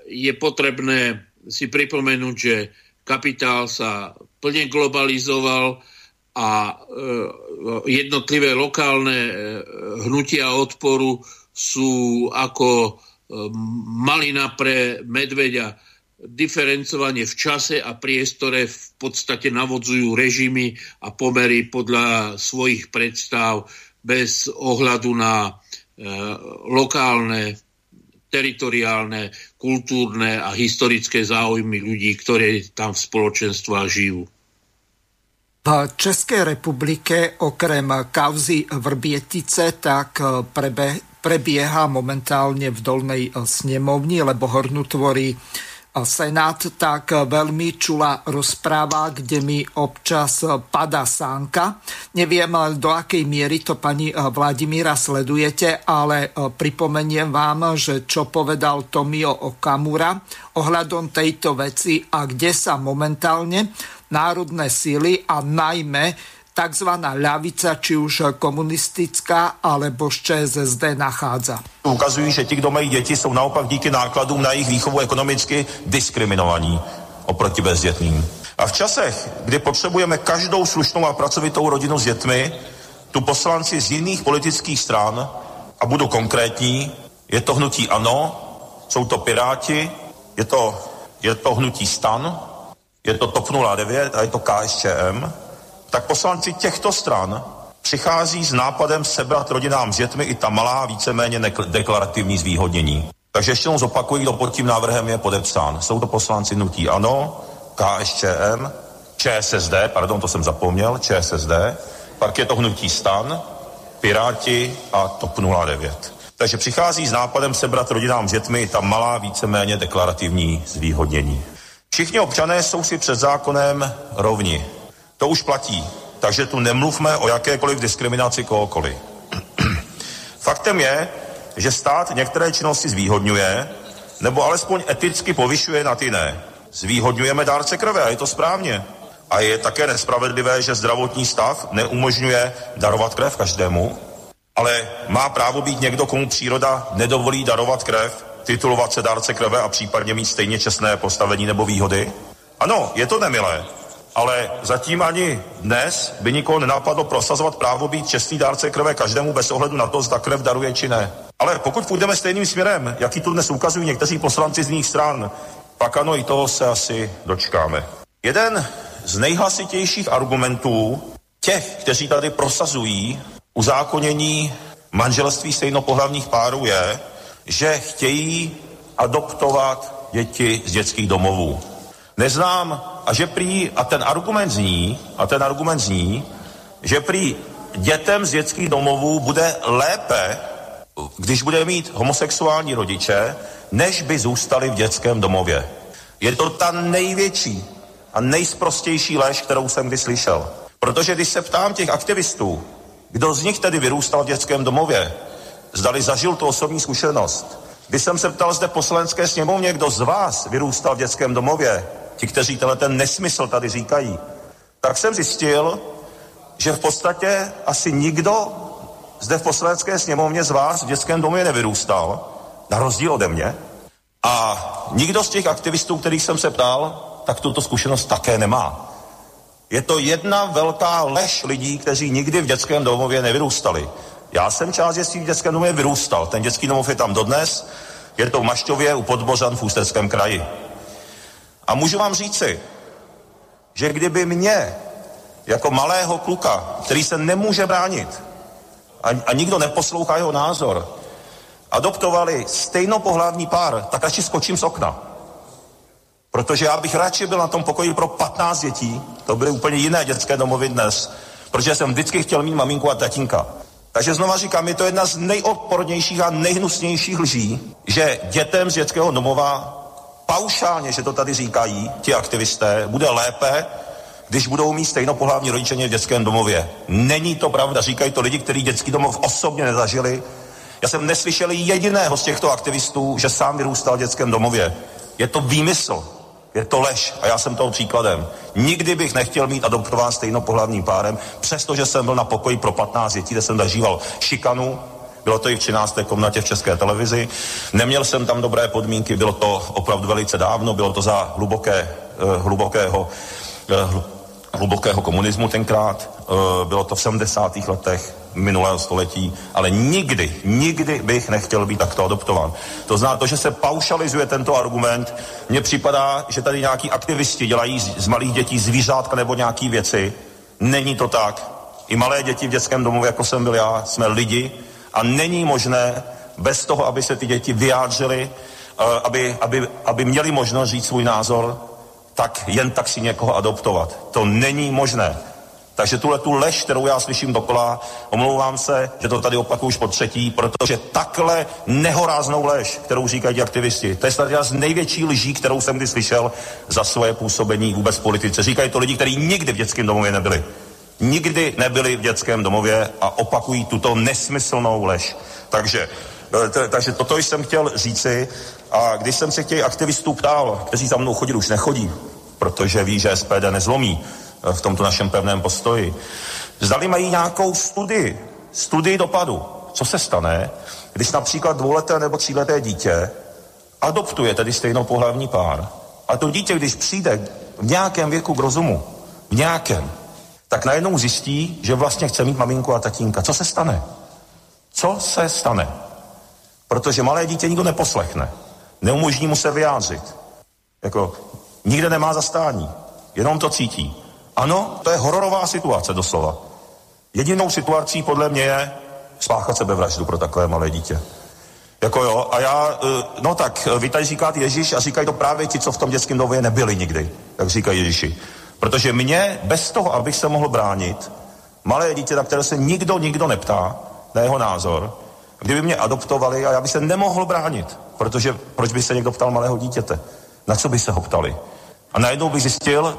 Speaker 3: je potrebné si pripomenúť, že kapitál sa plne globalizoval a e, jednotlivé lokálne e, hnutia odporu sú ako e, malina pre medveďa. Diferencovanie v čase a priestore v podstate navodzujú režimy a pomery podľa svojich predstav bez ohľadu na e, lokálne, teritoriálne, kultúrne a historické záujmy ľudí, ktorí tam v spoločenstvách žijú.
Speaker 2: V Českej republike okrem kauzy Vrbietice tak prebe, prebieha momentálne v dolnej e, snemovni, lebo Hornu tvorí e, Senát, tak veľmi čula rozpráva, kde mi občas pada sánka. Neviem, do akej miery to pani Vladimíra sledujete, ale pripomeniem vám, že čo povedal Tomio Okamura ohľadom tejto veci a kde sa momentálne národné síly a najmä tzv. ľavica, či už komunistická, alebo z ČSSD nachádza.
Speaker 8: Ukazují, že ti, kdo mají děti, jsou naopak díky nákladům na jejich výchovu ekonomicky diskriminovaní oproti bezdětným. A v časech, kdy potřebujeme každou slušnou a pracovitou rodinu s dětmi, tu poslanci z jiných politických stran, a budu konkrétní, je to hnutí ANO, jsou to Piráti, je to, je to hnutí STAN, je to TOP 09 a je to KSČM, tak poslanci těchto stran přichází s nápadem sebrat rodinám s dětmi i ta malá, víceméně deklarativní zvýhodnění. Takže ještě jednou zopakuji, kdo pod tím návrhem je podepsán. Jsou to poslanci Nutí Ano, KSČM, ČSSD, pardon, to jsem zapomněl, ČSSD, pak je to hnutí Stan, Piráti a TOP 09. Takže přichází s nápadem sebrat rodinám s dětmi ta malá, víceméně deklarativní zvýhodnění. Všichni občané jsou si před zákonem rovni. To už platí. Takže tu nemluvme o jakékoliv diskriminaci kohokoliv. Faktem je, že stát některé činnosti zvýhodňuje, nebo alespoň eticky povyšuje nad jiné. Zvýhodňujeme dárce krve a je to správně. A je také nespravedlivé, že zdravotní stav neumožňuje darovat krev každému, ale má právo být někdo, komu příroda nedovolí darovat krev, titulovat se dárce krve a případně mít stejně čestné postavení nebo výhody? Ano, je to nemilé, ale zatím ani dnes by nikoho nenapadlo prosazovat právo být čestný dárce krve každému bez ohledu na to, zda krev daruje či ne. Ale pokud půjdeme stejným směrem, jaký tu dnes ukazují někteří poslanci z jiných stran, pak ano, i toho se asi dočkáme. Jeden z nejhlasitějších argumentů těch, kteří tady prosazují uzákonění manželství stejnopohlavních párů je, že chtějí adoptovat děti z dětských domovů. Neznám a že prý, a ten argument zní, a ten argument zní, že prý dětem z dětských domovů bude lépe, když bude mít homosexuální rodiče, než by zůstali v dětském domově. Je to ta největší a nejsprostější lež, kterou jsem kdy slyšel. Protože když se ptám těch aktivistů, kdo z nich tedy vyrůstal v dětském domově, zdali zažil tu osobní zkušenost, když jsem se ptal zde poslanecké sněmovně, kdo z vás vyrůstal v dětském domově, ti, kteří tenhle ten nesmysl tady říkají, tak jsem zjistil, že v podstatě asi nikdo zde v poslanecké sněmovně z vás v dětském domě nevyrůstal, na rozdíl ode mě. A nikdo z těch aktivistů, kterých jsem se ptal, tak tuto zkušenost také nemá. Je to jedna velká lež lidí, kteří nikdy v dětském domově nevyrůstali. Já jsem část dětství v dětském domově vyrůstal. Ten dětský domov je tam dodnes. Je to v Mašťově u Podbořan v Ústeckém kraji. A můžu vám říci, že kdyby mě jako malého kluka, který se nemůže bránit a, a nikdo neposlouchá jeho názor, adoptovali stejnopohlavní pár, tak radši skočím z okna. Protože já bych radši byl na tom pokoji pro 15 dětí, to byly úplně jiné dětské domovy dnes, protože jsem vždycky chtěl mít maminku a tatínka. Takže znova říkám, je to jedna z nejodpornějších a nejhnusnějších lží, že dětem z dětského domova paušálně, že to tady říkají ti aktivisté, bude lépe, když budou mít stejnopohlavní rodiče v dětském domově. Není to pravda, říkají to lidi, kteří dětský domov osobně nezažili. Já jsem neslyšel jediného z těchto aktivistů, že sám vyrůstal v dětském domově. Je to výmysl. Je to lež a já jsem toho příkladem. Nikdy bych nechtěl mít adoptován stejnopohlavním párem, přestože jsem byl na pokoji pro 15 dětí, kde jsem zažíval šikanu, bylo to i v 13. komnatě v České televizi. Neměl jsem tam dobré podmínky, bylo to opravdu velice dávno, bylo to za hluboké, eh, hlubokého, eh, hlubokého komunismu tenkrát, eh, bylo to v 70. letech, minulého století, ale nikdy, nikdy bych nechtěl být takto adoptován. To znamená to, že se paušalizuje tento argument. Mně připadá, že tady nějaký aktivisti dělají z, malých dětí zvířátka nebo nějaký věci. Není to tak. I malé děti v dětském domově, jako jsem byl já, jsme lidi a není možné bez toho, aby se ty děti vyjádřily, eh, aby, aby, aby měli možnost říct svůj názor, tak jen tak si někoho adoptovat. To není možné. Takže tuhle tu lež, kterou já slyším dokola, omlouvám se, že to tady opakuju už po třetí, protože takhle nehoráznou lež, kterou říkají aktivisti, to je snad jedna z největší lží, kterou jsem kdy slyšel za svoje působení vůbec v politice. Říkají to lidi, kteří nikdy v dětském domově nebyli. Nikdy nebyli v dětském domově a opakují tuto nesmyslnou lež. Takže e, takže toto jsem chtěl říci a když jsem se těch aktivistů ptal, kteří za mnou chodili, už nechodí, protože ví, že SPD nezlomí, v tomto našem pevném postoji. Zdali mají nějakou studii, studii dopadu. Co se stane, když například dvouleté nebo tříleté dítě adoptuje tedy stejnou pohlavní pár a to dítě, když přijde v nějakém věku k rozumu, v nějakém, tak najednou zjistí, že vlastně chce mít maminku a tatínka. Co se stane? Co se stane? Protože malé dítě nikdo neposlechne. Neumožní mu se vyjádřit. Jako nikde nemá zastání. Jenom to cítí. Ano, to je hororová situace doslova. Jedinou situací podle mě je spáchat sebevraždu pro takové malé dítě. Jako jo, a já, eh, no tak, eh, vy tady říkáte Ježíš a říkají to právě ti, co v tom dětském domě nebyli nikdy, jak říkají Ježíši. Protože mě, bez toho, abych se mohl bránit, malé dítě, na které se nikdo, nikdo neptá, na jeho názor, kdyby mě adoptovali a já bych se nemohl bránit, protože proč by se někdo ptal malého dítěte? Na co by se ho ptali? A najednou bych zjistil,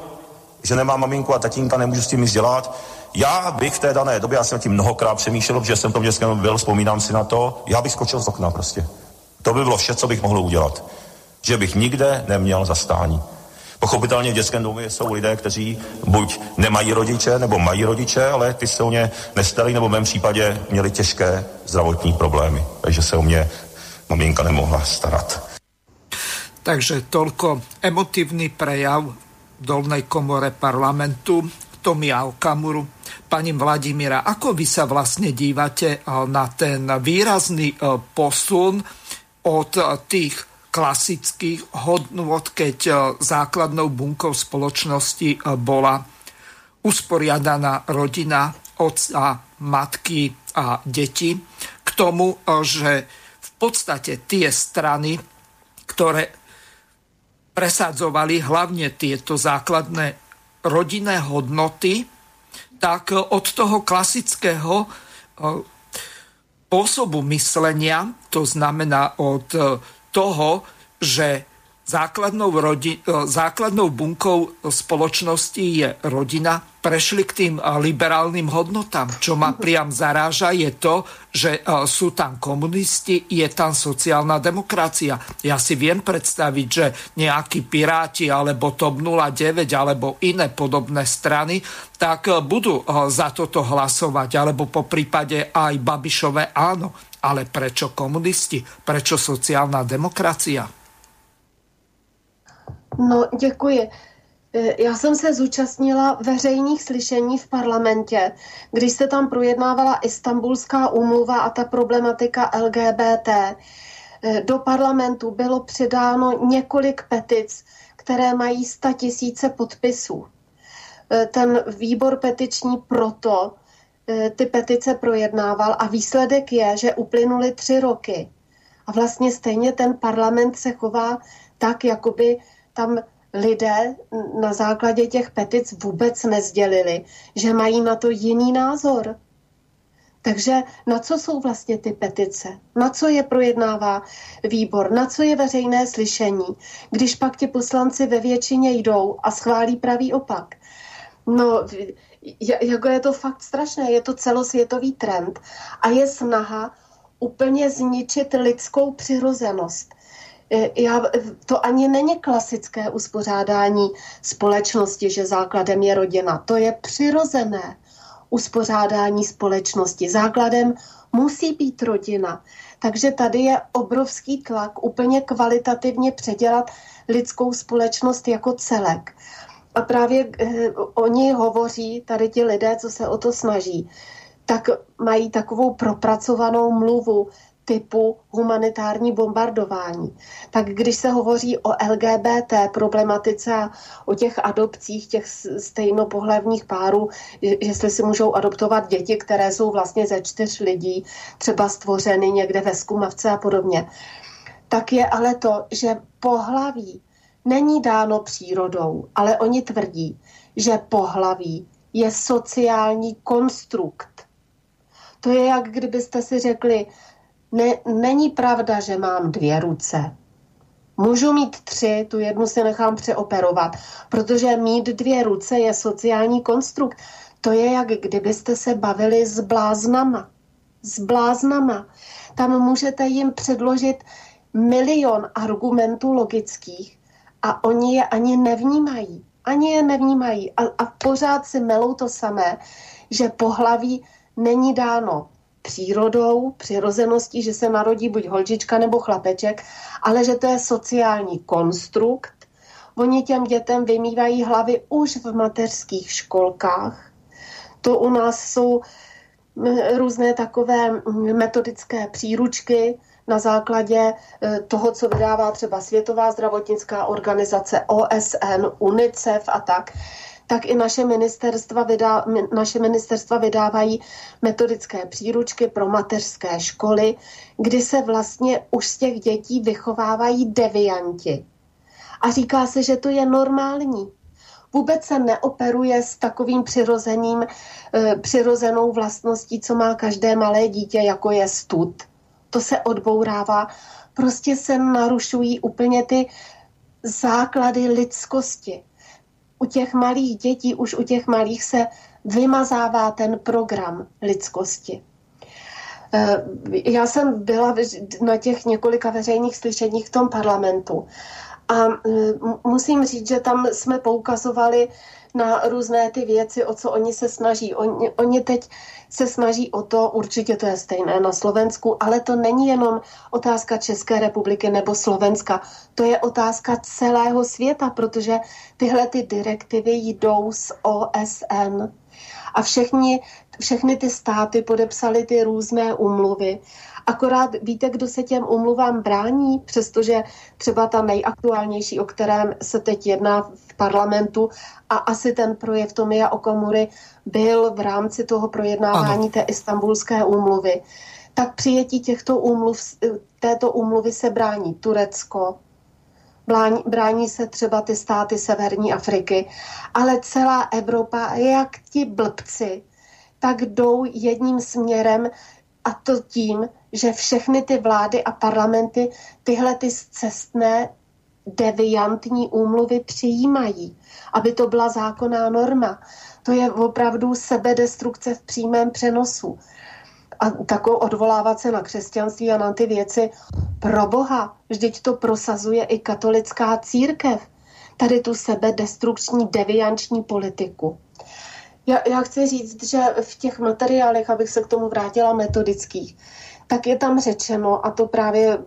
Speaker 8: že nemám maminku a tatínka, nemůžu s tím nic dělat. Já bych v té dané době, já jsem tím mnohokrát přemýšlel, protože jsem v tom dětském byl, vzpomínám si na to, já bych skočil z okna prostě. To by bylo vše, co bych mohl udělat. Že bych nikde neměl zastání. Pochopitelně v dětském domě jsou lidé, kteří buď nemají rodiče, nebo mají rodiče, ale ty se o ně nestarají, nebo v mém případě měli těžké zdravotní problémy. Takže se o mě maminka nemohla starat.
Speaker 2: Takže toľko emotívny prejav dolnej komore parlamentu Tomia Okamuru. Pani Vladimíra, ako vy sa vlastne dívate eh, na ten výrazný eh, posun od eh, tých klasických hodnôt, keď základnou bunkou spoločnosti bola usporiadaná rodina otca, matky a deti, k tomu, že v podstate tie strany, ktoré presadzovali hlavne tieto základné rodinné hodnoty, tak od toho klasického e, spôsobu myslenia, to znamená od e, toho, že základnou, rodi- e, základnou bunkou spoločnosti je rodina, prešli k tým liberálnym hodnotám. Čo ma priam zaráža je to, že sú tam komunisti, je tam sociálna demokracia. Ja si viem predstaviť, že nejakí piráti alebo TOP 09 alebo iné podobné strany, tak budú za toto hlasovať, alebo po prípade aj Babišové áno. Ale prečo komunisti? Prečo sociálna demokracia?
Speaker 7: No, děkuji. E, já jsem se zúčastnila veřejných slyšení v parlamentě, když se tam projednávala Istanbulská úmluva a ta problematika LGBT. E, do parlamentu bylo předáno několik petic, které mají sta tisíce podpisů. E, ten výbor petiční proto ty petice projednával a výsledek je, že uplynuly tři roky. A vlastně stejně ten parlament se chová tak, jakoby tam lidé na základě těch petic vůbec nezdělili, že mají na to jiný názor. Takže na co jsou vlastně ty petice? Na co je projednává výbor? Na co je veřejné slyšení? Když pak ti poslanci ve většině jdou a schválí pravý opak. No, jako je to fakt strašné, je to celosvětový trend a je snaha úplně zničit lidskou přirozenost. E, já, to ani není klasické uspořádání společnosti, že základem je rodina. To je přirozené uspořádání společnosti. Základem musí být rodina. Takže tady je obrovský tlak úplně kvalitativně předělat lidskou společnost jako celek. A právě eh, oni hovoří, tady ti lidé, co se o to snaží, tak mají takovou propracovanou mluvu typu humanitární bombardování. Tak když se hovoří o LGBT problematice a o těch adopcích těch stejnopohlavních párů, jestli si můžou adoptovat děti, které jsou vlastně ze čtyř lidí, třeba stvořeny někde ve skumavce a podobně, tak je ale to, že pohlaví není dáno přírodou, ale oni tvrdí, že pohlaví je sociální konstrukt. To je jak kdybyste si řekli, ne, není pravda, že mám dvě ruce. Můžu mít tři, tu jednu si nechám přeoperovat, protože mít dvě ruce je sociální konstrukt. To je jak kdybyste se bavili s bláznama. S bláznama. Tam můžete jim předložit milion argumentů logických a oni je ani nevnímají. Ani je nevnímají a, a pořád si melou to samé, že pohlaví není dáno přírodou, přirozeností, že se narodí buď holčička nebo chlapeček, ale že to je sociální konstrukt. Oni těm dětem vymývají hlavy už v mateřských školkách. To u nás jsou různé takové metodické příručky na základě e, toho, co vydává třeba Světová zdravotnická organizace, OSN, UNICEF a tak tak i naše ministerstva, vydá, naše ministerstva vydávají metodické příručky pro mateřské školy, kdy se vlastně už z těch dětí vychovávají devianti. A říká se, že to je normální. Vůbec se neoperuje s takovým přirozeným, e, přirozenou vlastností, co má každé malé dítě, jako je stud. To se odbourává. Prostě se narušují úplně ty základy lidskosti u těch malých dětí, už u těch malých se vymazává ten program lidskosti. Eh, já jsem byla na těch několika veřejných slyšeních v tom parlamentu a eh, musím říct, že tam jsme poukazovali na různé ty věci, o co oni se snaží. Oni, oni teď se snaží o to, určitě to je stejné na Slovensku, ale to není jenom otázka České republiky nebo Slovenska, to je otázka celého světa, protože tyhle ty direktivy jdou z OSN a všechny, všechny ty státy podepsaly ty různé úmluvy Akorát víte, kdo se těm umluvám brání, přestože třeba ta nejaktuálnější, o kterém se teď jedná v parlamentu a asi ten projev Tomia Okamury byl v rámci toho projednávání ano. té istambulské úmluvy, tak přijetí těchto úmluv, této úmluvy se brání Turecko, brání, brání se třeba ty státy Severní Afriky, ale celá Evropa, jak ti blbci, tak jdou jedním směrem a to tím, že všechny ty vlády a parlamenty tyhle ty cestné deviantní úmluvy přijímají, aby to byla zákonná norma. To je opravdu sebedestrukce v přímém přenosu. A takovou odvolávat se na křesťanství a na ty věci, pro boha, vždyť to prosazuje i katolická církev. Tady tu sebedestrukční devianční politiku. Já, já chci říct, že v těch materiálech, abych se k tomu vrátila metodických, tak je tam řečeno, a to právě,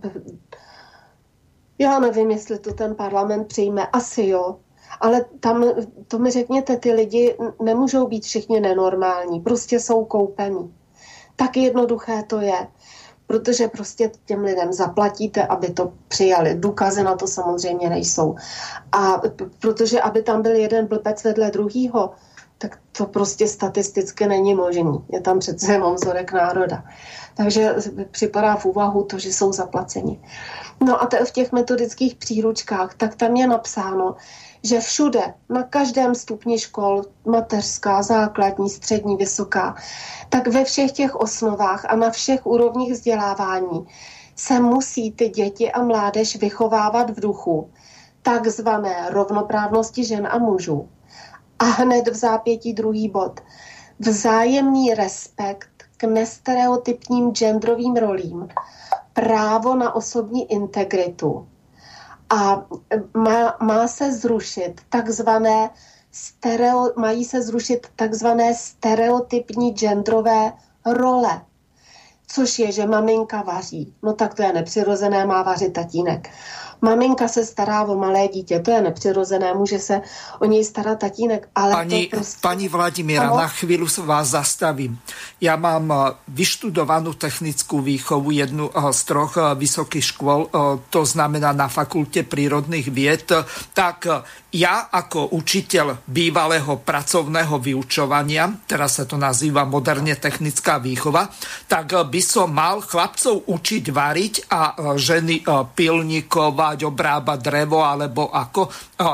Speaker 7: já nevím, jestli to ten parlament přijme, asi jo, ale tam, to mi řekněte, ty lidi nemůžou být všichni nenormální, prostě jsou koupení. Tak jednoduché to je, protože prostě těm lidem zaplatíte, aby to přijali. Důkazy na to samozřejmě nejsou. A protože aby tam byl jeden blbec vedle druhýho, tak to prostě statisticky není možný. Je tam přece jenom vzorek národa. Takže připadá v úvahu to, že jsou zaplaceni. No a v těch metodických příručkách, tak tam je napsáno, že všude, na každém stupni škol, mateřská, základní, střední, vysoká, tak ve všech těch osnovách a na všech úrovních vzdělávání se musí ty děti a mládež vychovávat v duchu takzvané rovnoprávnosti žen a mužů. A hned v zápětí druhý bod. Vzájemný respekt k nestereotypním genderovým rolím, právo na osobní integritu, a má, má se zrušit takzvané stereo, mají se zrušit takzvané stereotypní genderové role. Což je, že maminka vaří. No tak to je nepřirozené, má vařit tatínek. Maminka se stará o malé dítě, to je nepřirozené, může se o něj starat tatínek, ale
Speaker 2: pani,
Speaker 7: to prostě...
Speaker 2: Pani Vladimíra, ano? na chvíľu vás zastavím. Ja mám eh, vyštudovanú technickú výchovu, jednu eh, z troch eh, vysokých škôl, to znamená na fakulte prírodných vied, tak ja ako učiteľ bývalého pracovného vyučovania, teraz sa to nazýva moderne technická výchova, tak by som mal chlapcov učiť variť a ženy pilníkovať, obrábať drevo alebo ako.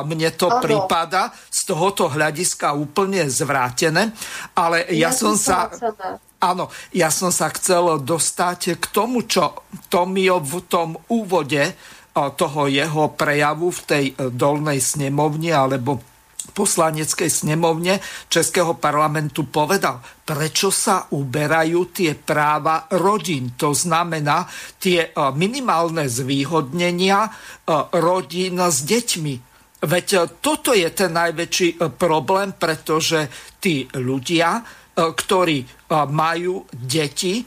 Speaker 2: Mne to ano. prípada z tohoto hľadiska úplne zvrátené, ale ja, ja som sa... Áno, ja som sa chcel dostať k tomu, čo Tomio v tom úvode toho jeho prejavu v tej e, dolnej snemovni alebo poslaneckej snemovne Českého parlamentu povedal, prečo sa uberajú tie práva rodín. To znamená tie e, minimálne zvýhodnenia e, rodín s deťmi. Veď toto je ten najväčší problém, pretože tí ľudia, ktorí majú deti,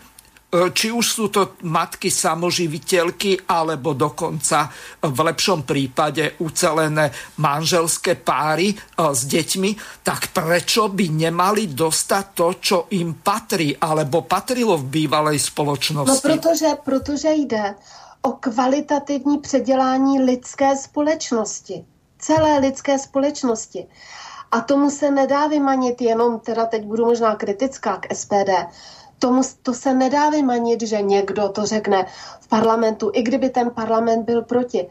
Speaker 2: či už sú to matky samoživiteľky, alebo dokonca v lepšom prípade ucelené manželské páry e, s deťmi, tak prečo by nemali dostať to, čo im patrí, alebo patrilo v bývalej spoločnosti?
Speaker 7: No protože, protože jde o kvalitativní předělání lidské společnosti. Celé lidské společnosti. A tomu se nedá vymanit jenom, teda teď budu možná kritická k SPD, tomu, to se nedá vymanit, že někdo to řekne v parlamentu, i kdyby ten parlament byl proti.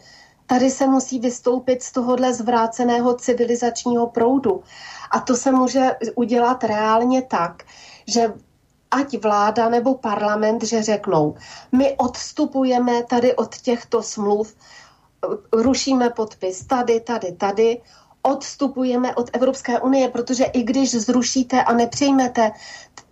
Speaker 7: Tady se musí vystoupit z tohohle zvráceného civilizačního proudu. A to se může udělat reálně tak, že ať vláda nebo parlament, že řeknou, my odstupujeme tady od těchto smluv, rušíme podpis tady, tady, tady, odstupujeme od Evropské unie, protože i když zrušíte a nepřijmete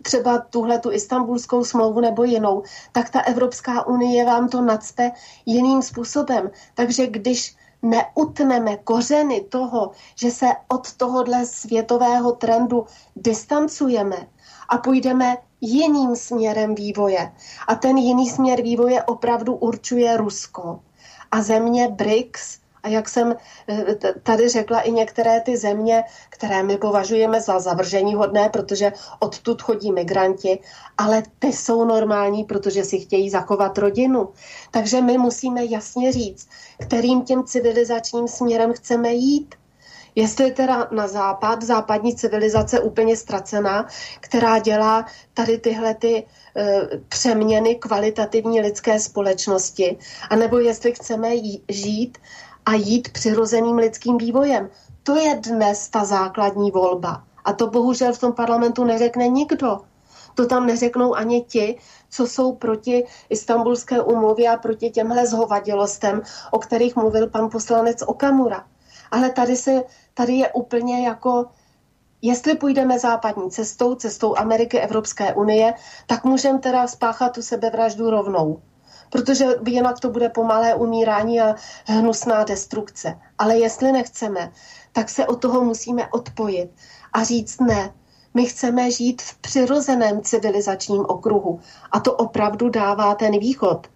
Speaker 7: třeba tuhle tu istambulskou smlouvu nebo jinou, tak ta Evropská unie vám to nadspe jiným způsobem. Takže když neutneme kořeny toho, že se od tohohle světového trendu distancujeme a půjdeme jiným směrem vývoje. A ten jiný směr vývoje opravdu určuje Rusko. A země BRICS, a jak jsem eh, tady řekla, i některé ty země, které my považujeme za zavržení hodné, protože odtud chodí migranti, ale ty jsou normální, protože si chtějí zachovat rodinu. Takže my musíme jasně říct, kterým těm civilizačním směrem chceme jít. Jestli teda na západ, západní civilizace úplně ztracená, která dělá tady tyhle ty e, přeměny kvalitativní lidské společnosti, anebo jestli chceme jí, žít a jít přirozeným lidským vývojem. To je dnes ta základní volba. A to bohužel v tom parlamentu neřekne nikdo. To tam neřeknou ani ti, co jsou proti istambulské umluvě a proti těmhle zhovadilostem, o kterých mluvil pan poslanec Okamura. Ale tady, se, tady je úplně jako, jestli půjdeme západní cestou, cestou Ameriky, Evropské unie, tak můžeme teda spáchat tu sebevraždu rovnou protože jinak to bude pomalé umírání a hnusná destrukce. Ale jestli nechceme, tak se od toho musíme odpojit a říct ne. My chceme žít v přirozeném civilizačním okruhu a to opravdu dává ten východ.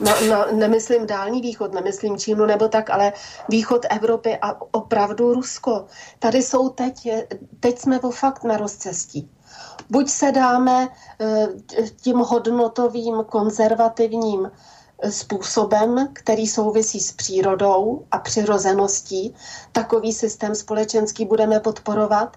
Speaker 7: Na, na, nemyslím dálný východ, nemyslím Čínu nebo tak, ale východ Evropy a opravdu Rusko. Tady jsou teď, teď jsme fakt na rozcestí. Buď se dáme eh, tím hodnotovým, konzervativním způsobem, který souvisí s přírodou a přirozeností. Takový systém společenský budeme podporovat.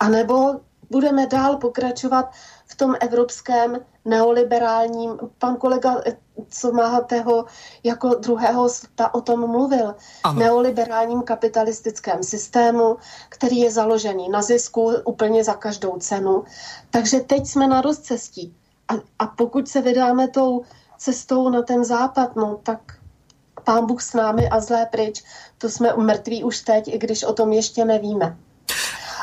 Speaker 7: A nebo budeme dál pokračovat v tom evropském neoliberálním, pan kolega co Máhatého jako druhého světa o tom mluvil, ano. neoliberálním kapitalistickém systému, který je založený na zisku úplně za každou cenu. Takže teď jsme na rozcestí. A, a pokud se vydáme tou cestou na ten západ, no tak pán Bůh s námi a zlé pryč, to jsme mrtví už teď, i když o tom ještě nevíme.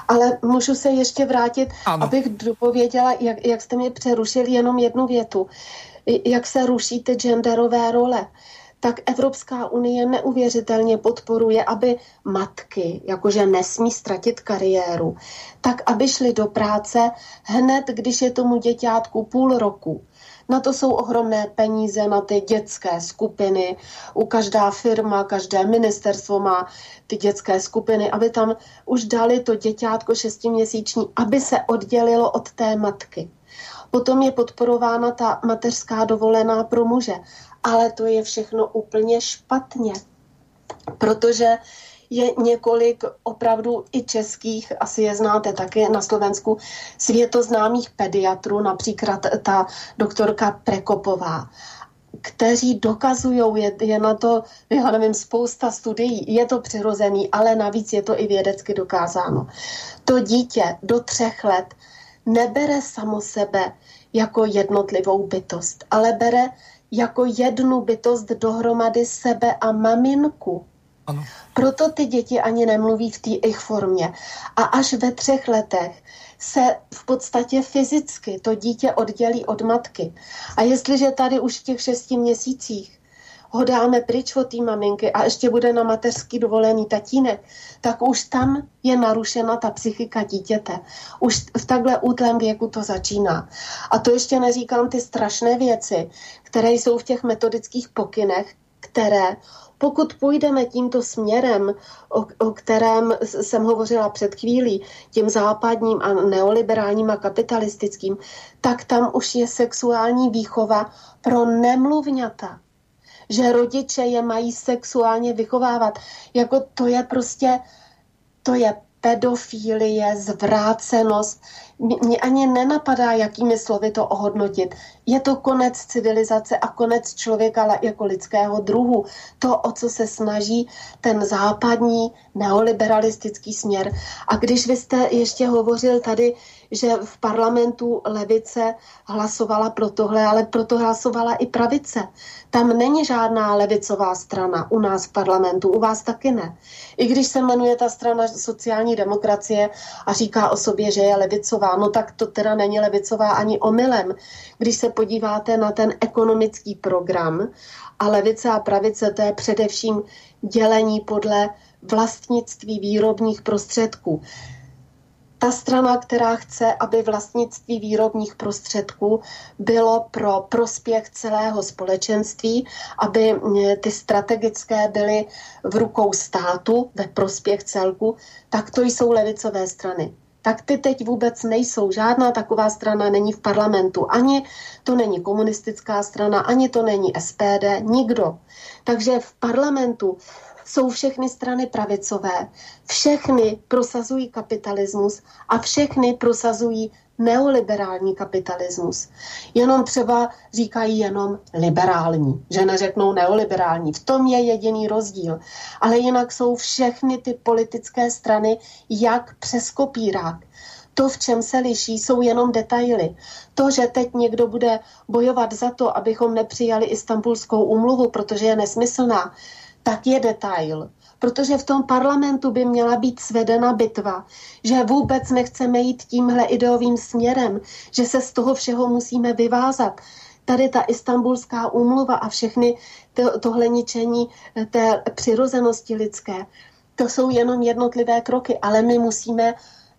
Speaker 7: Ale můžu se ještě vrátit, ano. abych dopověděla, jak, jak jste mě přerušili jenom jednu větu. Jak se ruší ty genderové role tak Evropská unie neuvěřitelně podporuje, aby matky, jakože nesmí ztratit kariéru, tak aby šly do práce hned, když je tomu děťátku půl roku. Na to jsou ohromné peníze, na ty dětské skupiny. U každá firma, každé ministerstvo má ty dětské skupiny, aby tam už dali to děťátko šestiměsíční, aby se oddělilo od té matky. Potom je podporována ta mateřská dovolená pro muže. Ale to je všechno úplně špatně, protože je několik opravdu i českých, asi je znáte také na Slovensku, světoznámých pediatrů, například ta doktorka Prekopová kteří dokazují, je, je na to, já nevím, spousta studií, je to přirozený, ale navíc je to i vědecky dokázáno. To dítě do třech let nebere samo sebe jako jednotlivou bytost, ale bere jako jednu bytost dohromady sebe a maminku. Proto ty děti ani nemluví v té ich formě. A až ve třech letech se v podstatě fyzicky to dítě oddělí od matky. A jestliže tady už v těch šesti měsících ho dáme pryč od té maminky a ještě bude na mateřský dovolený tatínek, tak už tam je narušena ta psychika dítěte. Už v takhle útlém věku to začíná. A to ještě neříkám ty strašné věci, které jsou v těch metodických pokynech, které pokud půjdeme tímto směrem, o, o kterém jsem hovořila před chvílí, tím západním a neoliberálním a kapitalistickým, tak tam už je sexuální výchova pro nemluvňata že rodiče je mají sexuálně vychovávat. Jako to je prostě, to je pedofilie, zvrácenost. Mě ani nenapadá, jakými slovy to ohodnotit. Je to konec civilizace a konec člověka jako lidského druhu. To, o co se snaží ten západní neoliberalistický směr. A když vy jste ještě hovořil tady, že v parlamentu levice hlasovala pro tohle, ale proto hlasovala i pravice. Tam není žádná levicová strana u nás v parlamentu, u vás taky ne. I když se jmenuje ta strana sociální demokracie a říká o sobě, že je levicová, no tak to teda není levicová ani omylem. Když se podíváte na ten ekonomický program a levice a pravice, to je především dělení podle vlastnictví výrobních prostředků ta strana, která chce, aby vlastnictví výrobních prostředků bylo pro prospěch celého společenství, aby eh, ty strategické byly v rukou státu ve prospěch celku, tak to jsou levicové strany tak ty teď vůbec nejsou. Žádná taková strana není v parlamentu. Ani to není komunistická strana, ani to není SPD, nikdo. Takže v parlamentu jsou všechny strany pravicové, všechny prosazují kapitalismus a všechny prosazují neoliberální kapitalismus. Jenom třeba říkají jenom liberální, že neřeknou neoliberální. V tom je jediný rozdíl. Ale jinak jsou všechny ty politické strany jak přes kopírák. To, v čem se liší, jsou jenom detaily. To, že teď někdo bude bojovat za to, abychom nepřijali istambulskou úmluvu, protože je nesmyslná, tak je detail. Protože v tom parlamentu by měla být svedena bitva, že vůbec nechceme jít tímhle ideovým směrem, že se z toho všeho musíme vyvázat. Tady ta istambulská úmluva a všechny to, tohle ničení té přirozenosti lidské, to jsou jenom jednotlivé kroky, ale my musíme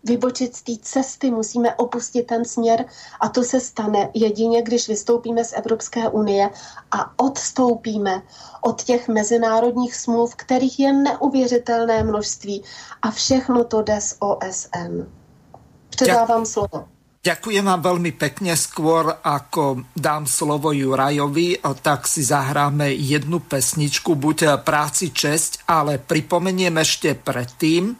Speaker 7: vybočit z té cesty, musíme opustit ten směr a to se stane jedině, když vystoupíme z Evropské unie a odstoupíme od těch mezinárodních smluv, kterých je neuvěřitelné množství a všechno to jde z OSN. Předávám slovo.
Speaker 2: Ďakujem vám veľmi pekne. Skôr ako dám slovo Jurajovi, tak si zahráme jednu pesničku, buď práci česť, ale pripomeniem ešte predtým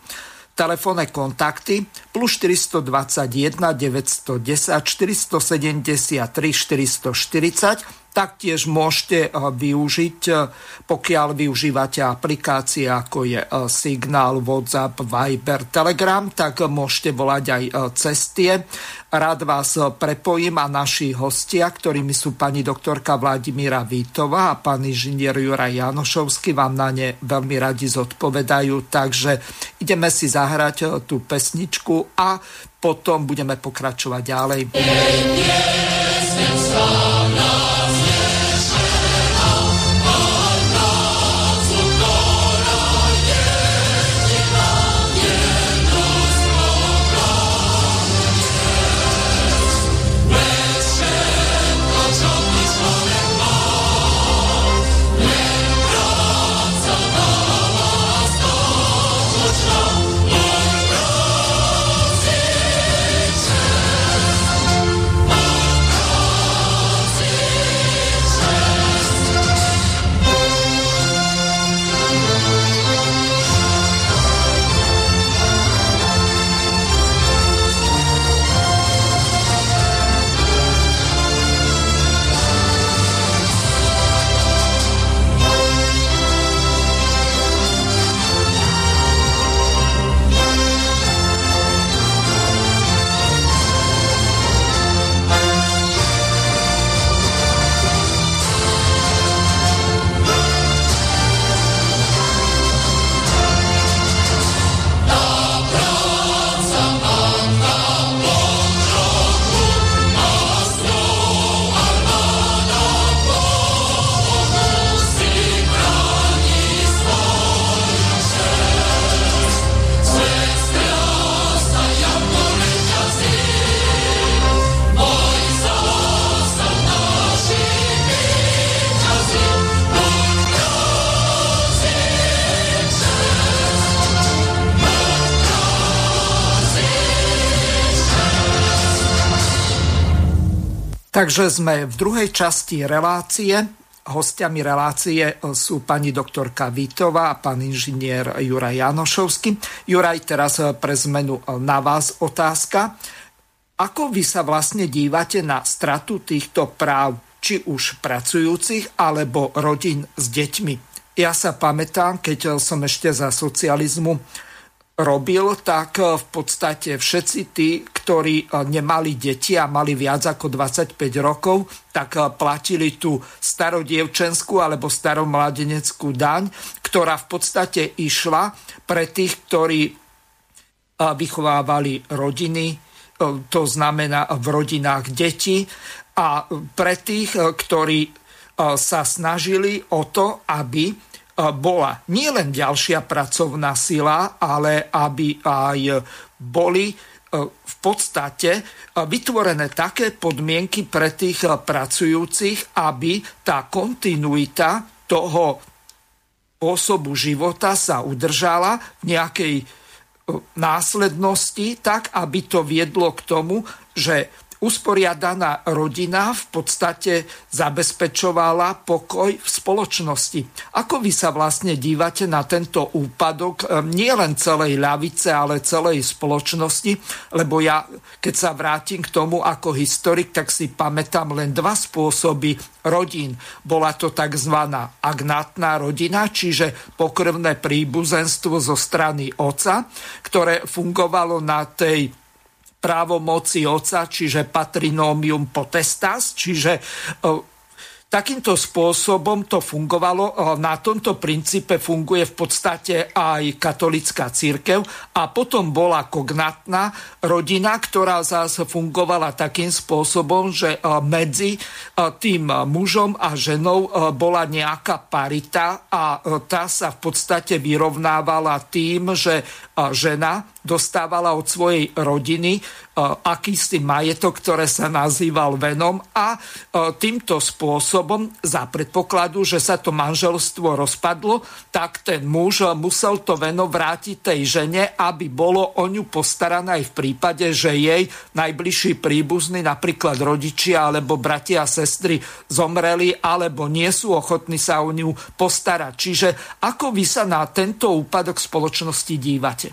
Speaker 2: telefónne kontakty plus 421 910 473 440 Taktiež môžete eh, využiť, eh, pokiaľ využívate aplikácie ako je eh, Signál, WhatsApp, Viber, Telegram, tak môžete volať aj cez tie. Rád vás prepojím a naši hostia, ktorými sú pani doktorka Vladimíra Vítová a pán inžinier Juraj Janošovský, vám na ne veľmi radi zodpovedajú. Takže ideme si zahrať tú pesničku a potom budeme pokračovať ďalej. Takže sme v druhej časti relácie. Hostiami relácie sú pani doktorka Vítová a pán inžinier Juraj Janošovský. Juraj, teraz pre zmenu na vás otázka. Ako vy sa vlastne dívate na stratu týchto práv, či už pracujúcich, alebo rodín s deťmi? Ja sa pamätám, keď som ešte za socializmu robil, tak eh, v podstate všetci tí, ktorí eh, nemali deti a mali viac ako 25 rokov, tak eh, platili tú starodievčenskú alebo staromladeneckú daň, ktorá v podstate išla pre tých, ktorí vychovávali rodiny, to znamená v rodinách deti a pre tých, ktorí sa snažili o to, aby bola nielen ďalšia pracovná sila, ale aby aj boli e, v podstate e, vytvorené také podmienky pre tých e, pracujúcich, aby tá kontinuita toho spôsobu života sa udržala v nejakej následnosti, tak aby to viedlo k tomu, že usporiadaná rodina v podstate zabezpečovala pokoj v spoločnosti. Ako vy sa vlastne dívate na tento úpadok ehm, nie len celej ľavice, ale celej spoločnosti? Lebo ja, keď sa vrátim k tomu ako historik, tak si pamätám len dva spôsoby rodín. Bola to tzv. agnátna rodina, čiže pokrvné príbuzenstvo zo strany oca, ktoré fungovalo na tej právomoci oca, čiže patrinomium potestas, čiže e, Takýmto spôsobom to fungovalo. E, na tomto princípe funguje v podstate aj katolická církev a potom bola kognatná rodina, ktorá zase fungovala takým spôsobom, že e, medzi tým mužom a ženou bola nejaká parita a tá sa v podstate vyrovnávala tým, že žena dostávala od svojej rodiny e, akýsi majetok, ktoré sa nazýval venom a e, týmto spôsobom za predpokladu, že sa to manželstvo rozpadlo, tak ten muž musel to veno vrátiť tej žene, aby bolo o ňu postarané aj v prípade, že jej najbližší príbuzní, napríklad rodičia alebo bratia a sestry zomreli alebo nie sú ochotní sa o ňu postarať. Čiže ako vy sa na tento úpadok spoločnosti dívate?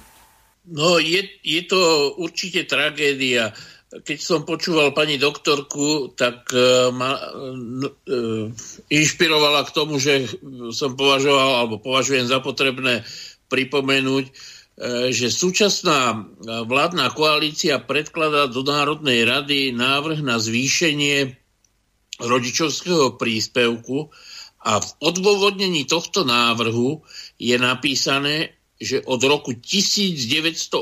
Speaker 3: No, je, je to určite tragédia. Keď som počúval pani doktorku, tak uh, ma uh, inšpirovala k tomu, že som považoval alebo považujem za potrebné pripomenúť, uh, že súčasná vládna koalícia predkladá do Národnej rady návrh na zvýšenie rodičovského príspevku a v odôvodnení tohto návrhu je napísané, že od roku 1989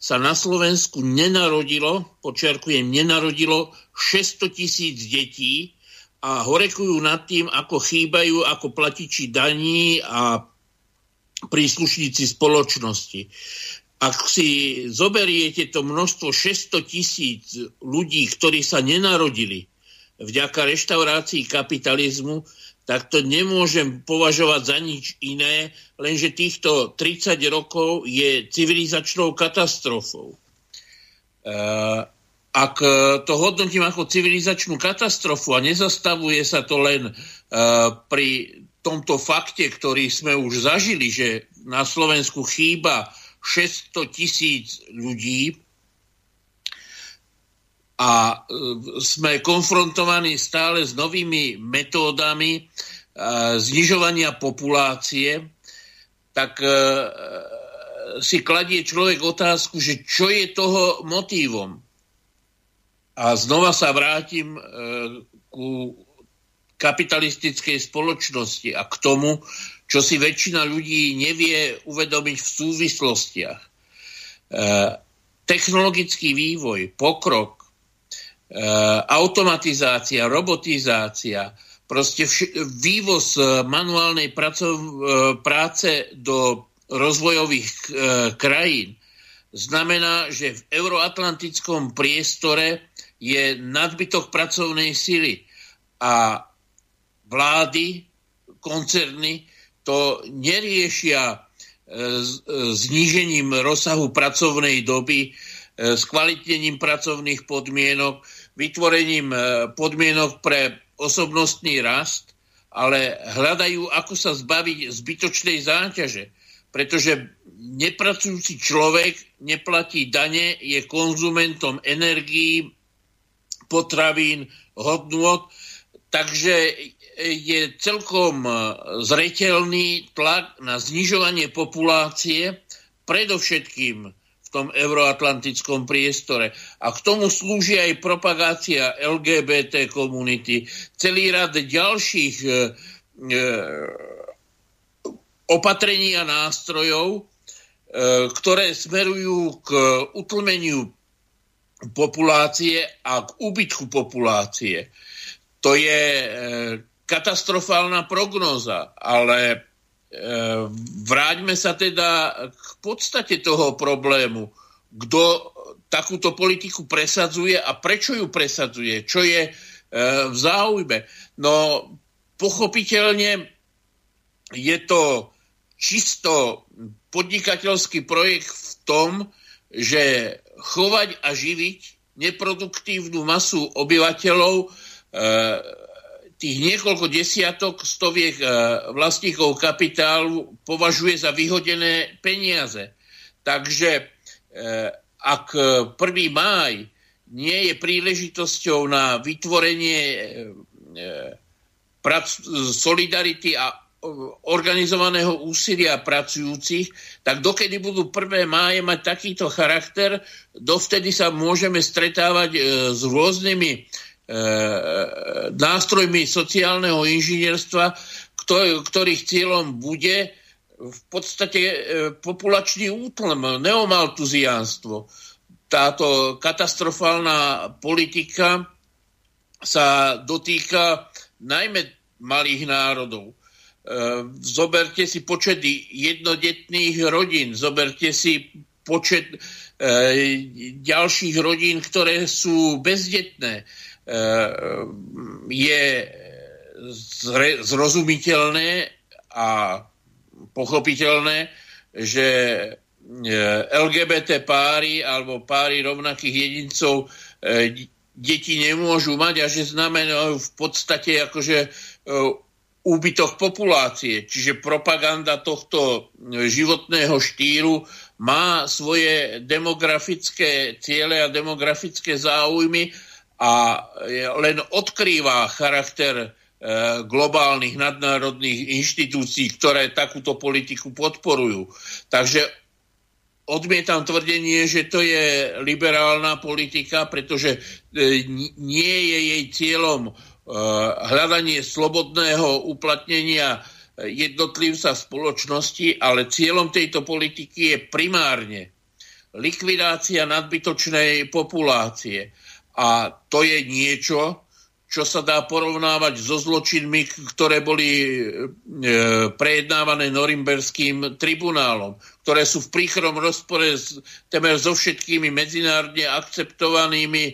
Speaker 3: sa na Slovensku nenarodilo, počiarkujem, nenarodilo 600 tisíc detí a horekujú nad tým, ako chýbajú ako platiči daní a príslušníci spoločnosti. Ak si zoberiete to množstvo 600 tisíc ľudí, ktorí sa nenarodili vďaka reštaurácii kapitalizmu, tak to nemôžem považovať za nič iné, lenže týchto 30 rokov je civilizačnou katastrofou. E, ak to hodnotím ako civilizačnú katastrofu a nezastavuje sa to len e, pri tomto fakte, ktorý sme už zažili, že na Slovensku chýba 600 tisíc ľudí a e, sme konfrontovaní stále s novými metódami e, znižovania populácie, tak e, si kladie človek otázku, že čo je toho motívom. A znova sa vrátim ku kapitalistickej spoločnosti a k tomu, čo si väčšina ľudí nevie uvedomiť v súvislostiach. Technologický vývoj, pokrok, automatizácia, robotizácia, proste vš- vývoz manuálnej pracov- e, práce do rozvojových e, krajín znamená, že v euroatlantickom priestore je nadbytok pracovnej sily a vlády, koncerny to neriešia e, znížením rozsahu pracovnej doby, e, skvalitnením pracovných podmienok, vytvorením podmienok pre osobnostný rast, ale hľadajú, ako sa zbaviť zbytočnej záťaže. Pretože nepracujúci človek neplatí dane, je konzumentom energií, potravín, hodnôt, takže je celkom e, zretelný tlak na znižovanie populácie, predovšetkým v tom euroatlantickom priestore. A k tomu slúži aj propagácia LGBT komunity, celý rad ďalších e, e, opatrení a nástrojov, e, ktoré smerujú k utlmeniu populácie a k úbytku populácie. To je e, katastrofálna prognóza, ale vráťme sa teda k podstate toho problému. Kto takúto politiku presadzuje a prečo ju presadzuje? Čo je e, v záujme? No, pochopiteľne je to čisto podnikateľský projekt v tom, že chovať a živiť neproduktívnu masu obyvateľov e, tých niekoľko desiatok, stoviek e, vlastníkov kapitálu považuje za vyhodené peniaze. Takže e, ak 1. máj nie je príležitosťou na vytvorenie e, solidarity a organizovaného úsilia pracujúcich, tak dokedy budú prvé máje mať takýto charakter, dovtedy sa môžeme stretávať s rôznymi nástrojmi sociálneho inžinierstva, ktorých cieľom bude v podstate e, populačný útlm, neomaltuziánstvo. Táto katastrofálna politika sa dotýka najmä malých národov. zoberte si počet jednodetných rodín, zoberte si počet ďalších rodín, ktoré sú bezdetné. Je zrozumiteľné a pochopiteľné, že LGBT páry alebo páry rovnakých jedincov deti nemôžu mať a že znamenajú v podstate akože úbytok populácie. Čiže propaganda tohto životného štýlu má svoje demografické ciele a demografické záujmy a len odkrýva charakter e, globálnych nadnárodných inštitúcií, ktoré takúto politiku podporujú. Takže odmietam tvrdenie, že to je liberálna politika, pretože e, nie je jej cieľom e, hľadanie slobodného uplatnenia jednotlivca spoločnosti, ale cieľom tejto politiky je primárne likvidácia nadbytočnej populácie. A to je niečo, čo sa dá porovnávať so zločinmi, ktoré boli e, prejednávané Norimberským tribunálom, ktoré sú v príchrom rozpore s, temer so všetkými medzinárodne akceptovanými e,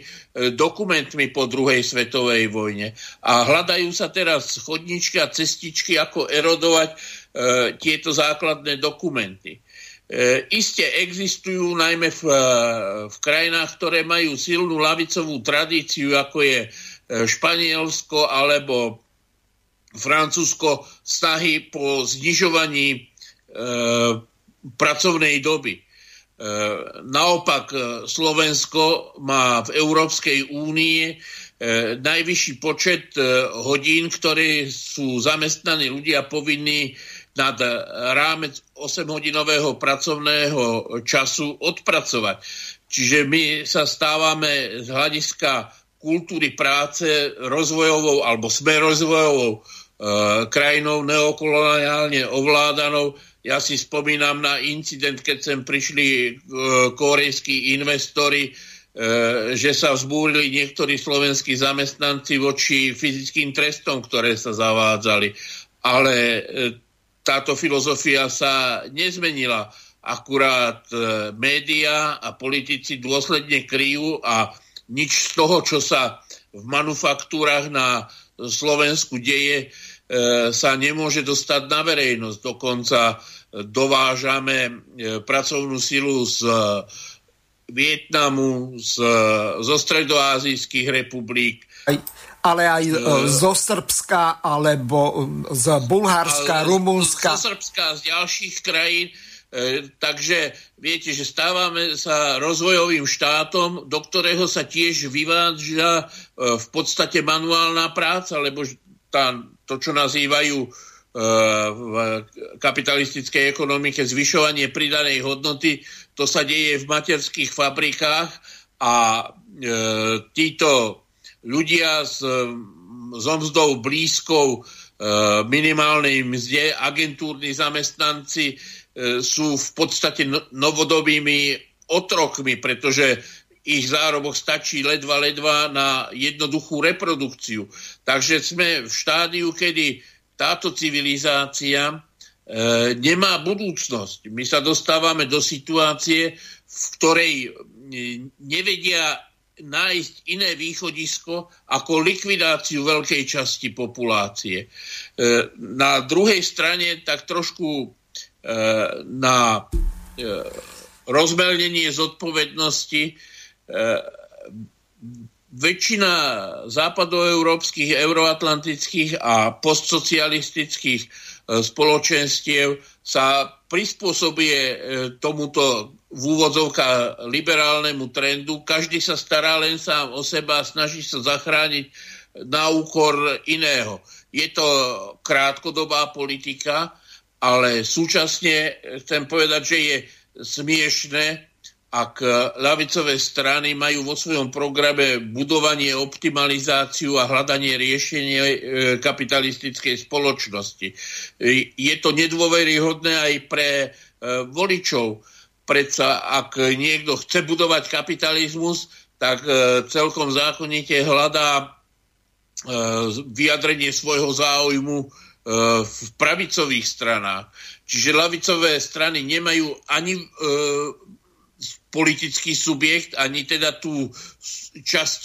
Speaker 3: dokumentmi po druhej svetovej vojne. A hľadajú sa teraz chodničky a cestičky, ako erodovať e, tieto základné dokumenty. E, iste existujú najmä v, e, v krajinách, ktoré majú silnú lavicovú tradíciu, ako je E, Španielsko alebo Francúzsko snahy po znižovaní e, pracovnej doby. E, naopak e, Slovensko má v Európskej únii e, najvyšší počet e, hodín, ktoré sú zamestnaní ľudia povinní nad rámec 8-hodinového pracovného času odpracovať. Čiže my sa stávame z hľadiska kultúry práce rozvojovou alebo sme rozvojovou e, krajinou neokoloniálne ovládanou. Ja si spomínam na incident, keď sem prišli e, korejskí investori, e, že sa vzbúrili niektorí slovenskí zamestnanci voči fyzickým trestom, ktoré sa zavádzali. Ale e, táto filozofia sa nezmenila. Akurát e, média a politici dôsledne kryjú a nič z toho, čo sa v manufaktúrach na Slovensku deje, e, sa nemôže dostať na verejnosť. Dokonca dovážame e, pracovnú silu z Vietnamu, z, zo stredoázijských republik.
Speaker 2: Ale aj e, zo Srbska, alebo z Bulharska, Rumunska.
Speaker 3: Zo Srbska, z ďalších krajín E, takže viete, že stávame sa rozvojovým štátom, do ktorého sa tiež vyvádza e, v podstate manuálna práca, lebo tá, to, čo nazývajú e, v kapitalistickej ekonomike zvyšovanie pridanej hodnoty, to sa deje v materských fabrikách a e, títo ľudia s, s mzdou blízkou e, minimálnej mzde, agentúrni zamestnanci, E, sú v podstate no, novodobými otrokmi, pretože ich zárobok stačí ledva, ledva na jednoduchú reprodukciu. Takže sme v štádiu, kedy táto civilizácia e, nemá budúcnosť. My sa dostávame do situácie, v ktorej nevedia nájsť iné východisko ako likvidáciu veľkej časti populácie. E, na druhej strane tak trošku na e, rozmelnenie zodpovednosti e, väčšina západoeurópskych, euroatlantických a postsocialistických e, spoločenstiev sa prispôsobuje tomuto v úvodzovka liberálnemu trendu. Každý sa stará len sám o seba a snaží sa zachrániť na úkor iného. Je to krátkodobá politika, ale súčasne chcem povedať, že je smiešne, ak ľavicové strany majú vo svojom programe budovanie, optimalizáciu a hľadanie riešenia e, kapitalistickej spoločnosti. Je to nedôveryhodné aj pre e, voličov. Predsa ak niekto chce budovať kapitalizmus, tak e, celkom zákonite hľadá vyjadrenie svojho záujmu v pravicových stranách. Čiže lavicové strany nemajú ani politický subjekt, ani teda tú časť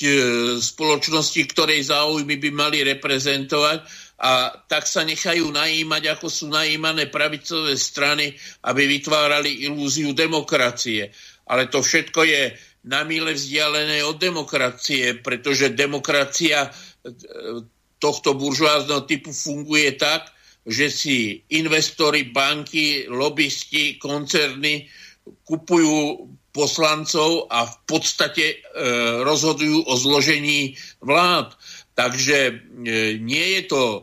Speaker 3: spoločnosti, ktorej záujmy by mali reprezentovať a tak sa nechajú najímať, ako sú najímané pravicové strany, aby vytvárali ilúziu demokracie. Ale to všetko je na míle vzdialené od demokracie, pretože demokracia e, tohto buržoázneho typu funguje tak, že si investori, banky, lobbysti, koncerny kupujú poslancov a v podstate e, rozhodujú o zložení vlád. Takže e, nie je to e,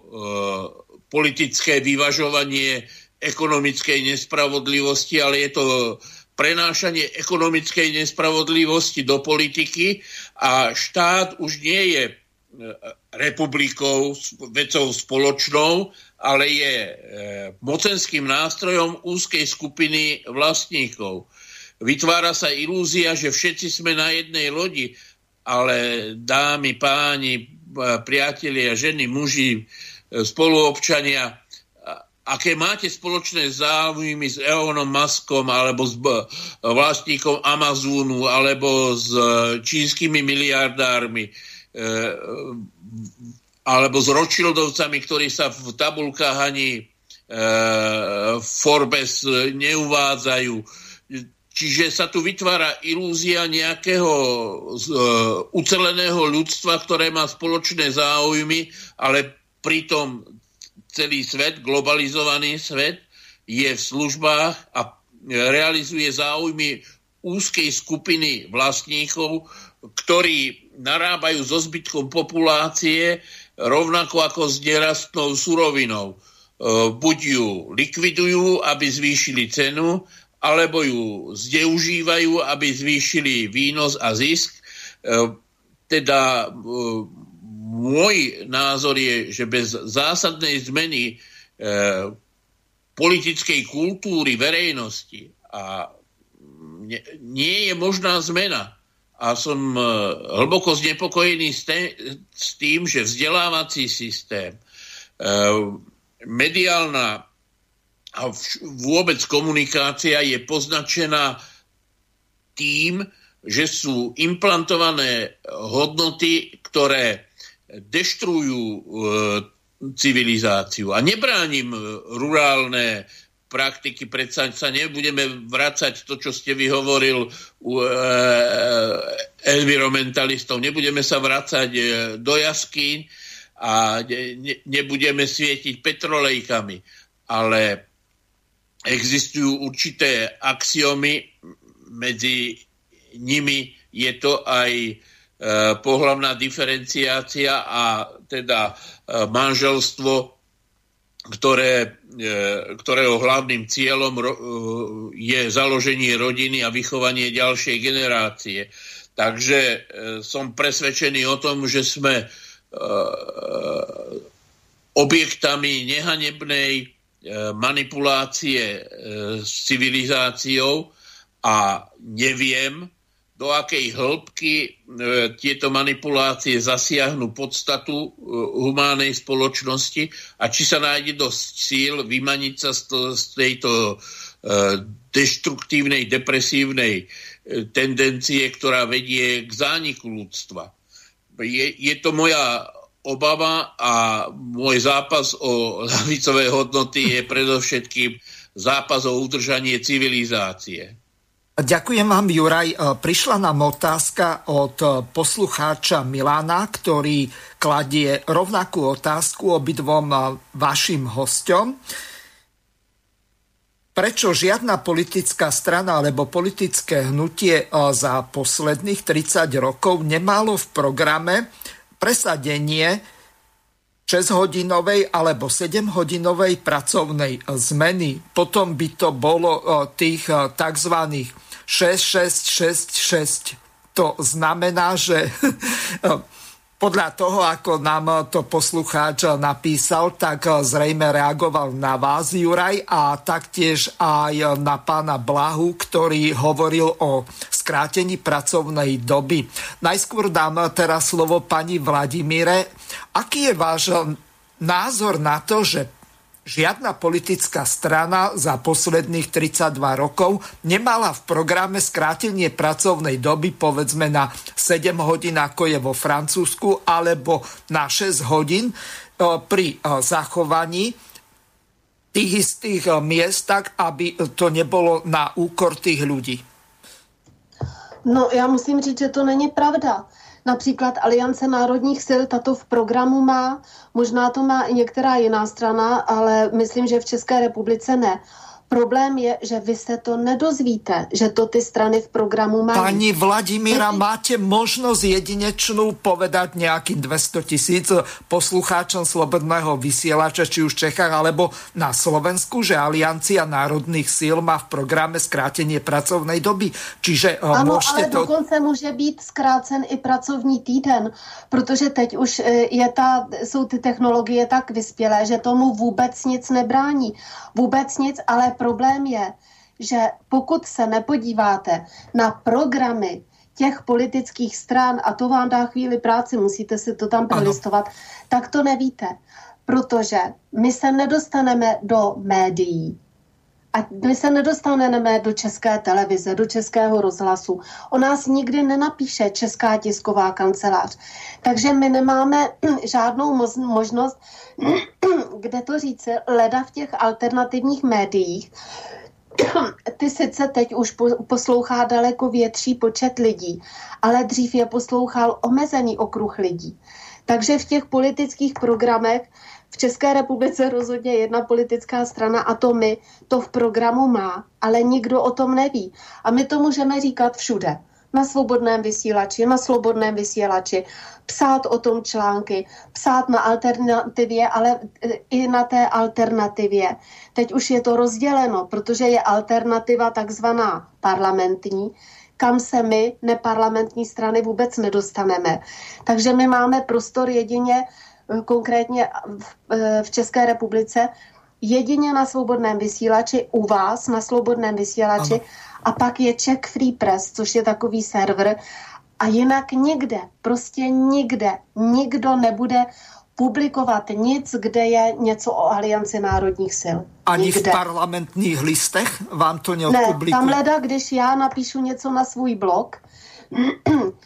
Speaker 3: politické vyvažovanie ekonomickej nespravodlivosti, ale je to prenášanie ekonomickej nespravodlivosti do politiky a štát už nie je e, republikou, vecou spoločnou, ale je mocenským nástrojom úzkej skupiny vlastníkov. Vytvára sa ilúzia, že všetci sme na jednej lodi, ale dámy, páni, priatelia, ženy, muži, e, spoluobčania, aké máte spoločné záujmy s Eonom Maskom alebo s vlastníkom Amazónu alebo s e, čínskymi miliardármi e, alebo s Rothschildovcami, ktorí sa v tabulkách ani Forbes neuvádzajú Čiže sa tu vytvára ilúzia nejakého uh, uceleného ľudstva, ktoré má spoločné záujmy, ale pritom celý svet, globalizovaný svet, je v službách a realizuje záujmy úzkej skupiny vlastníkov, ktorí narábajú so zbytkom populácie rovnako ako s nerastnou surovinou. Uh, buď ju likvidujú, aby zvýšili cenu, alebo ju zneužívajú, aby zvýšili výnos a zisk. E, teda e, môj názor je, že bez zásadnej zmeny e, politickej kultúry verejnosti a nie je možná zmena. A som hlboko znepokojený s tým, že vzdelávací systém, mediálna a vôbec komunikácia je poznačená tým, že sú implantované hodnoty, ktoré deštrujú e, civilizáciu. A nebránim rurálne praktiky, predsa sa nebudeme vracať to, čo ste vyhovoril u e, environmentalistov, nebudeme sa vracať e, do jaskyň a ne, nebudeme svietiť petrolejkami. Ale existujú určité axiomy, medzi nimi je to aj e, pohlavná diferenciácia a teda e, manželstvo, ktoré, e, ktorého hlavným cieľom ro, e, je založenie rodiny a vychovanie ďalšej generácie. Takže e, som presvedčený o tom, že sme e, objektami nehanebnej E, manipulácie e, s civilizáciou a neviem, do akej hĺbky e, tieto manipulácie zasiahnu podstatu humánej spoločnosti a či sa nájde dosť síl vymaniť sa z tejto deštruktívnej, depresívnej tendencie, ktorá vedie k zániku ľudstva. Je, je to moja obava a môj zápas o lavicové hodnoty je predovšetkým zápas o udržanie civilizácie.
Speaker 2: Ďakujem vám, Juraj. Prišla nám otázka od poslucháča Milana, ktorý kladie rovnakú otázku obidvom vašim hostom. Prečo žiadna politická strana alebo politické hnutie za posledných 30 rokov nemalo v programe presadenie 6-hodinovej alebo 7-hodinovej pracovnej zmeny. Potom by to bolo tých tzv. 6666. To znamená, že podľa toho, ako nám to poslucháč napísal, tak zrejme reagoval na vás, Juraj, a taktiež aj na pána Blahu, ktorý hovoril o skrátení pracovnej doby. Najskôr dám teraz slovo pani Vladimíre. Aký je váš názor na to, že žiadna politická strana za posledných 32 rokov nemala v programe skrátenie pracovnej doby povedzme na 7 hodín, ako je vo Francúzsku, alebo na 6 hodín pri zachovaní tých istých miest tak, aby to nebolo na úkor tých ľudí.
Speaker 7: No já musím říct, že to není pravda. Například Aliance národních sil tato v programu má, možná to má i některá jiná strana, ale myslím, že v České republice ne. Problém je, že vy se to nedozvíte, že to ty strany v programu mají.
Speaker 2: Pani Vladimíra, máte možnosť jedinečnú povedať nejakým 200 tisíc poslucháčom Slobodného vysielača, či už v Čechách alebo na Slovensku, že Aliancia národných síl má v programe skrátenie pracovnej doby. Čiže
Speaker 7: eh, ano, môžete ale to... dokonce může být zkrácen i pracovní týden, protože teď už eh, je ta, jsou ty technologie tak vyspělé, že tomu vůbec nic nebrání. Vůbec nic, ale problém je, že pokud se nepodíváte na programy těch politických stran, a to vám dá chvíli práci, musíte si to tam prolistovat, tak to nevíte. Protože my se nedostaneme do médií. A my se nedostaneme do české televize, do českého rozhlasu. O nás nikdy nenapíše česká tisková kancelář. Takže my nemáme žádnou možnost kde to říci, leda v těch alternativních médiích, ty sice teď už poslouchá daleko větší počet lidí, ale dřív je poslouchal omezený okruh lidí. Takže v těch politických programech České republice rozhodně jedna politická strana, a to my, to v programu má, ale nikdo o tom neví. A my to můžeme říkat všude na svobodném vysílači, na slobodném vysílači, psát o tom články, psát na alternativě, ale e, i na té alternativě. Teď už je to rozděleno, protože je alternativa takzvaná parlamentní, kam se my, neparlamentní strany, vůbec nedostaneme. Takže my máme prostor jedině konkrétně v, e, v České republice, jedině na svobodném vysílači, u vás na svobodném vysílači, ano a pak je Czech Free Press, což je takový server a jinak nikde, prostě nikde, nikdo nebude publikovat nic, kde je něco o Alianci národních sil.
Speaker 2: Ani Nikde. v parlamentních listech vám to
Speaker 7: neodpublikuje? Ne, tam leda, když já napíšu něco na svůj blog,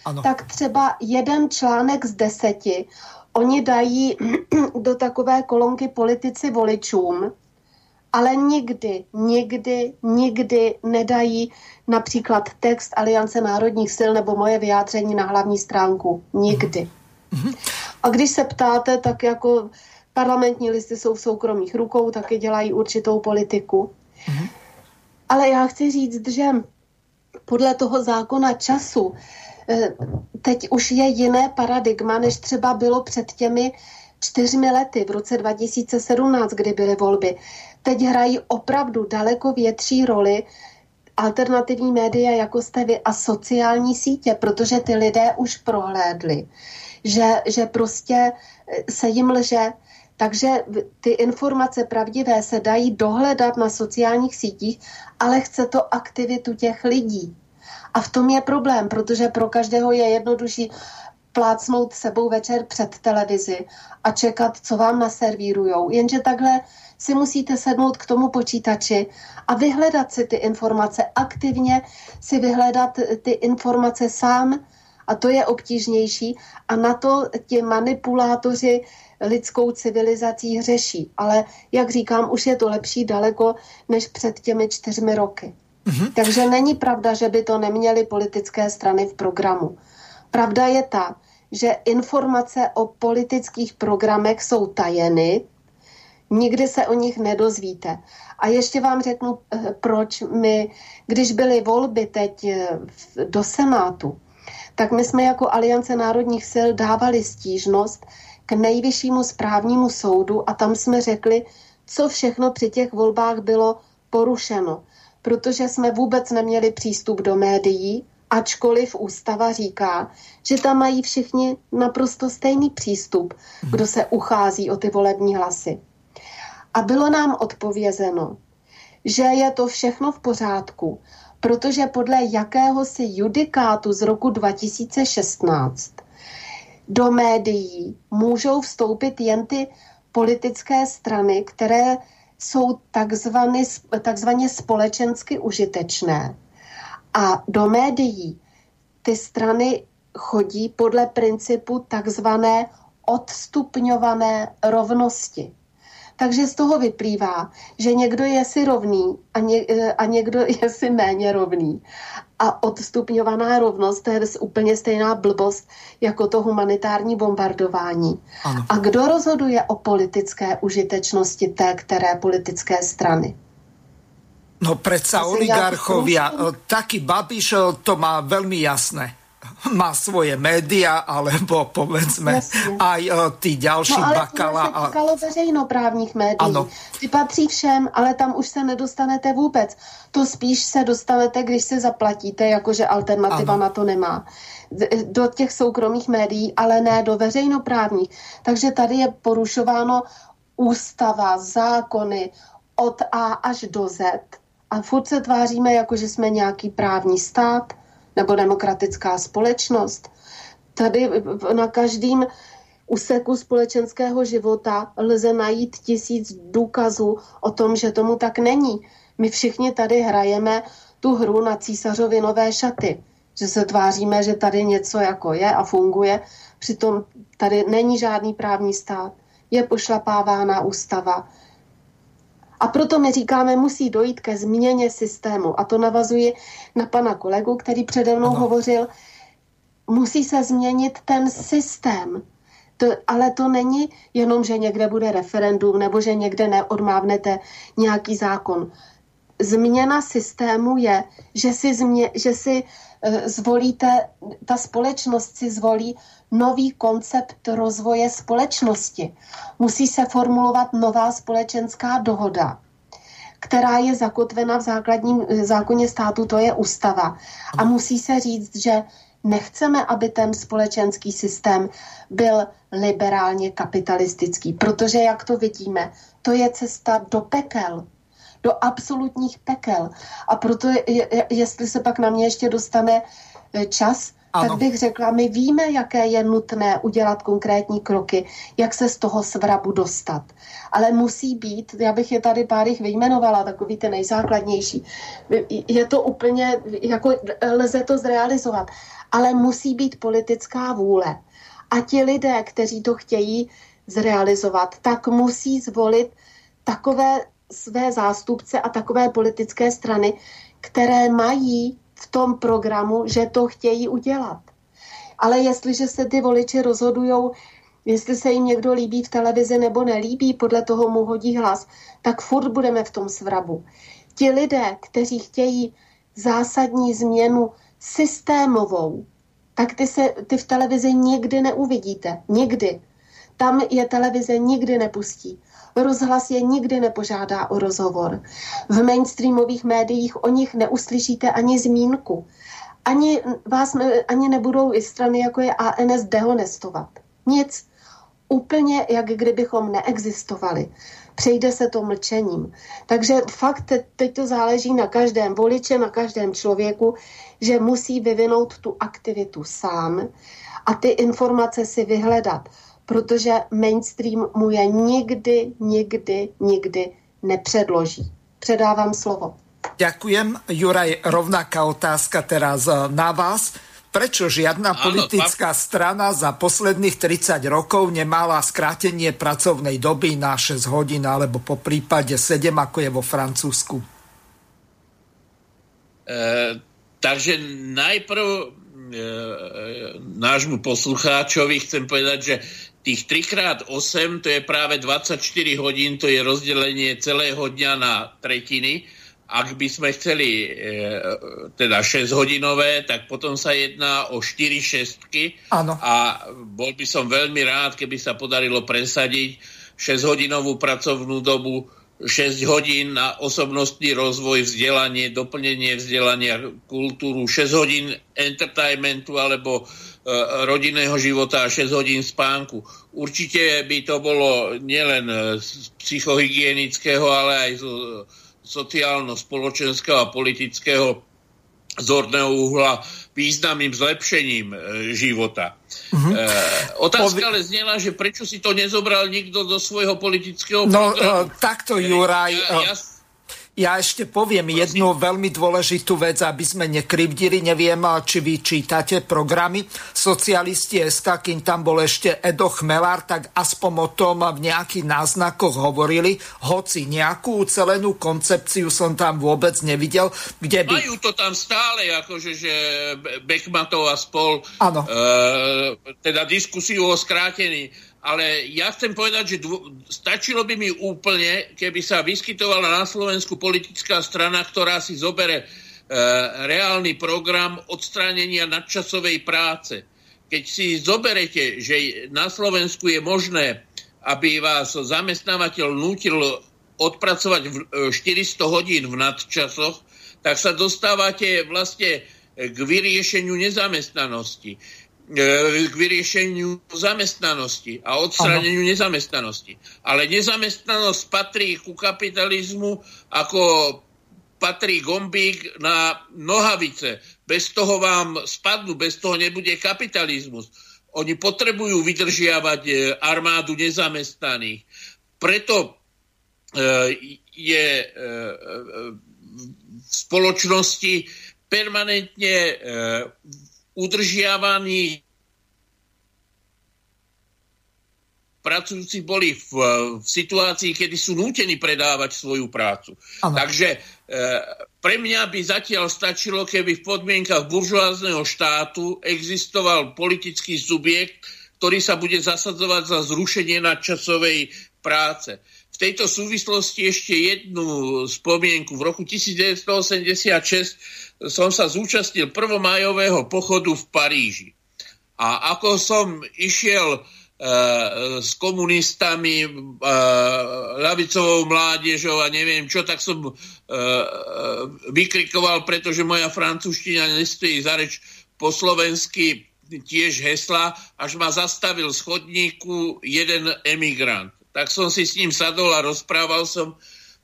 Speaker 7: ano. tak třeba jeden článek z deseti oni dají do takové kolonky politici voličům ale nikdy, nikdy, nikdy nedají například text Aliance národních sil nebo moje vyjádření na hlavní stránku. Nikdy. A když se ptáte, tak jako parlamentní listy jsou v soukromých rukou, taky dělají určitou politiku. Mm-hmm. Ale já chci říct, že podle toho zákona času teď už je jiné paradigma, než třeba bylo před těmi čtyřmi lety v roce 2017, kdy byly volby teď hrají opravdu daleko větší roli alternativní média, jako jste vy, a sociální sítě, protože ty lidé už prohlédli, že, že prostě eh, se jim lže, takže ty informace pravdivé se dají dohledat na sociálních sítích, ale chce to aktivitu těch lidí. A v tom je problém, protože pro každého je jednodušší plácnout sebou večer před televizi a čekat, co vám naservírujou. Jenže takhle si musíte sednout k tomu počítači a vyhledat si ty informace, aktivně si vyhledat ty informace sám a to je obtížnější a na to ti manipulátoři lidskou civilizací řeší. Ale jak říkám, už je to lepší daleko než před těmi čtyřmi roky. Mm-hmm. Takže není pravda, že by to neměly politické strany v programu. Pravda je ta, že informace o politických programech jsou tajeny, nikdy se o nich nedozvíte. A ještě vám řeknu, eh, proč my, když byly volby teď eh, do Senátu, tak my jsme jako Aliance národních sil dávali stížnost k nejvyššímu správnímu soudu a tam jsme řekli, co všechno při těch volbách bylo porušeno, protože jsme vůbec neměli přístup do médií, ačkoliv ústava říká, že tam mají všichni naprosto stejný přístup, kdo se uchází o ty volební hlasy. A bylo nám odpovězeno, že je to všechno v pořádku, protože podle jakéhosi judikátu z roku 2016 do médií můžou vstoupit jen ty politické strany, které jsou takzvané, takzvaně společensky užitečné. A do médií ty strany chodí podle principu takzvané odstupňované rovnosti. Takže z toho vyplývá, že někdo je si rovný a, ně, e, a někdo je si méně rovný. A odstupňovaná rovnost, to je úplně stejná blbost jako to humanitární bombardování. Ano. A kdo rozhoduje o politické užitečnosti té které politické strany?
Speaker 2: No predsa oligarchovia, taký Babiš to má veľmi jasné má svoje média, alebo povedzme Jasně. aj uh, ty ďalší no, ale bakala.
Speaker 7: Ale to veřejnoprávních médií. Ano. Ty patří všem, ale tam už se nedostanete vůbec. To spíš se dostanete, když se zaplatíte, jakože alternativa ano. na to nemá. Do těch soukromých médií, ale ne do veřejnoprávních. Takže tady je porušováno ústava, zákony od A až do Z. A furt se tváříme, jako že jsme nějaký právní stát, nebo demokratická společnost. Tady na každém úseku společenského života lze najít tisíc důkazů o tom, že tomu tak není. My všichni tady hrajeme tu hru na císařovi nové šaty, že se tváříme, že tady něco jako je a funguje, přitom tady není žádný právní stát, je pošlapávána ústava, a proto my říkáme, musí dojít ke změně systému. A to navazuje na pana kolegu, který přede mnou ano. hovořil. Musí se změnit ten systém. To, ale to není jenom, že někde bude referendum nebo že někde neodmávnete nějaký zákon. Změna systému je, že si, změ, že si uh, zvolíte, ta společnost si zvolí nový koncept rozvoje společnosti. Musí se formulovat nová společenská dohoda, která je zakotvena v základním eh, zákoně státu, to je ústava. A musí se říct, že nechceme, aby ten společenský systém byl liberálně kapitalistický, protože, jak to vidíme, to je cesta do pekel, do absolutních pekel. A proto, jestli se pak na mě ještě dostane eh, čas, ano. tak bych řekla, my víme, jaké je nutné udělat konkrétní kroky, jak se z toho svrabu dostat. Ale musí být, já bych je tady pár jich vyjmenovala, takový ty nejzákladnější. Je to úplně, jako lze to zrealizovat, ale musí být politická vůle. A ti lidé, kteří to chtějí zrealizovat, tak musí zvolit takové své zástupce a takové politické strany, které mají v tom programu, že to chtějí udělat. Ale jestliže se ty voliči rozhodují, jestli se jim někdo líbí v televizi nebo nelíbí, podle toho mu hodí hlas, tak furt budeme v tom svrabu. Ti lidé, kteří chtějí zásadní změnu systémovou, tak ty, se, ty v televizi nikdy neuvidíte. Nikdy. Tam je televize nikdy nepustí. Rozhlas je nikdy nepožádá o rozhovor. V mainstreamových médiích o nich neuslyšíte ani zmínku. Ani vás ani nebudou i strany, jako je ANS, dehonestovat. Nic. Úplně, jak kdybychom neexistovali. Přejde se to mlčením. Takže fakt teď to záleží na každém voliče, na každém člověku, že musí vyvinout tu aktivitu sám a ty informace si vyhledat protože mainstream mu je nikdy, nikdy, nikdy nepředloží. Předávám slovo.
Speaker 2: Ďakujem. Juraj, rovnaká otázka teraz eh, na vás. Prečo žiadna politická strana za posledných 30 rokov nemala skrátenie pracovnej doby na 6 hodín alebo po prípade 7, ako je vo Francúzsku?
Speaker 3: E, takže najprv e, nášmu poslucháčovi chcem povedať, že tých 3x8 to je práve 24 hodín, to je rozdelenie celého dňa na tretiny. Ak by sme chceli e, teda 6 hodinové, tak potom sa jedná o 4 šestky.
Speaker 2: Áno.
Speaker 3: A bol by som veľmi rád, keby sa podarilo presadiť 6 hodinovú pracovnú dobu 6 hodín na osobnostný rozvoj, vzdelanie, doplnenie vzdelania, kultúru, 6 hodín entertainmentu alebo rodinného života a 6 hodín spánku. Určite by to bolo nielen z psychohygienického, ale aj z sociálno-spoločenského a politického zorného uhla významným zlepšením života. Uh-huh. E, otázka ale znela, že prečo si to nezobral nikto do svojho politického
Speaker 2: no, programu. No, takto, Juraj. Ja, ja, ja ešte poviem jednu veľmi dôležitú vec, aby sme nekrivdili. Neviem, či vy čítate programy Socialisti SK, kým tam bol ešte Edo Chmelár, tak aspoň o tom v nejakých náznakoch hovorili, hoci nejakú ucelenú koncepciu som tam vôbec nevidel. Kde by...
Speaker 3: Majú to tam stále, akože, že Bekmatov a spol,
Speaker 2: ano.
Speaker 3: e, teda diskusiu o skrátení ale ja chcem povedať, že dvo- stačilo by mi úplne, keby sa vyskytovala na Slovensku politická strana, ktorá si zobere e, reálny program odstránenia nadčasovej práce. Keď si zoberete, že na Slovensku je možné, aby vás zamestnávateľ nútil odpracovať v, e, 400 hodín v nadčasoch, tak sa dostávate vlastne k vyriešeniu nezamestnanosti k vyriešeniu zamestnanosti a odstráneniu nezamestnanosti. Ale nezamestnanosť patrí ku kapitalizmu ako patrí gombík na nohavice. Bez toho vám spadnú, bez toho nebude kapitalizmus. Oni potrebujú vydržiavať e, armádu nezamestnaných. Preto e, je v spoločnosti permanentne udržiavaní pracujúci boli v, v situácii, kedy sú nútení predávať svoju prácu. Ano. Takže e, pre mňa by zatiaľ stačilo, keby v podmienkach buržoázneho štátu existoval politický subjekt, ktorý sa bude zasadzovať za zrušenie nadčasovej práce. V tejto súvislosti ešte jednu spomienku. V roku 1986 som sa zúčastnil prvomajového pochodu v Paríži. A ako som išiel e, s komunistami, e, ľavicovou mládežou a neviem čo, tak som e, e, vykrikoval, pretože moja francúzština nestojí za reč po slovensky tiež hesla, až ma zastavil z chodníku jeden emigrant. Tak som si s ním sadol a rozprával som.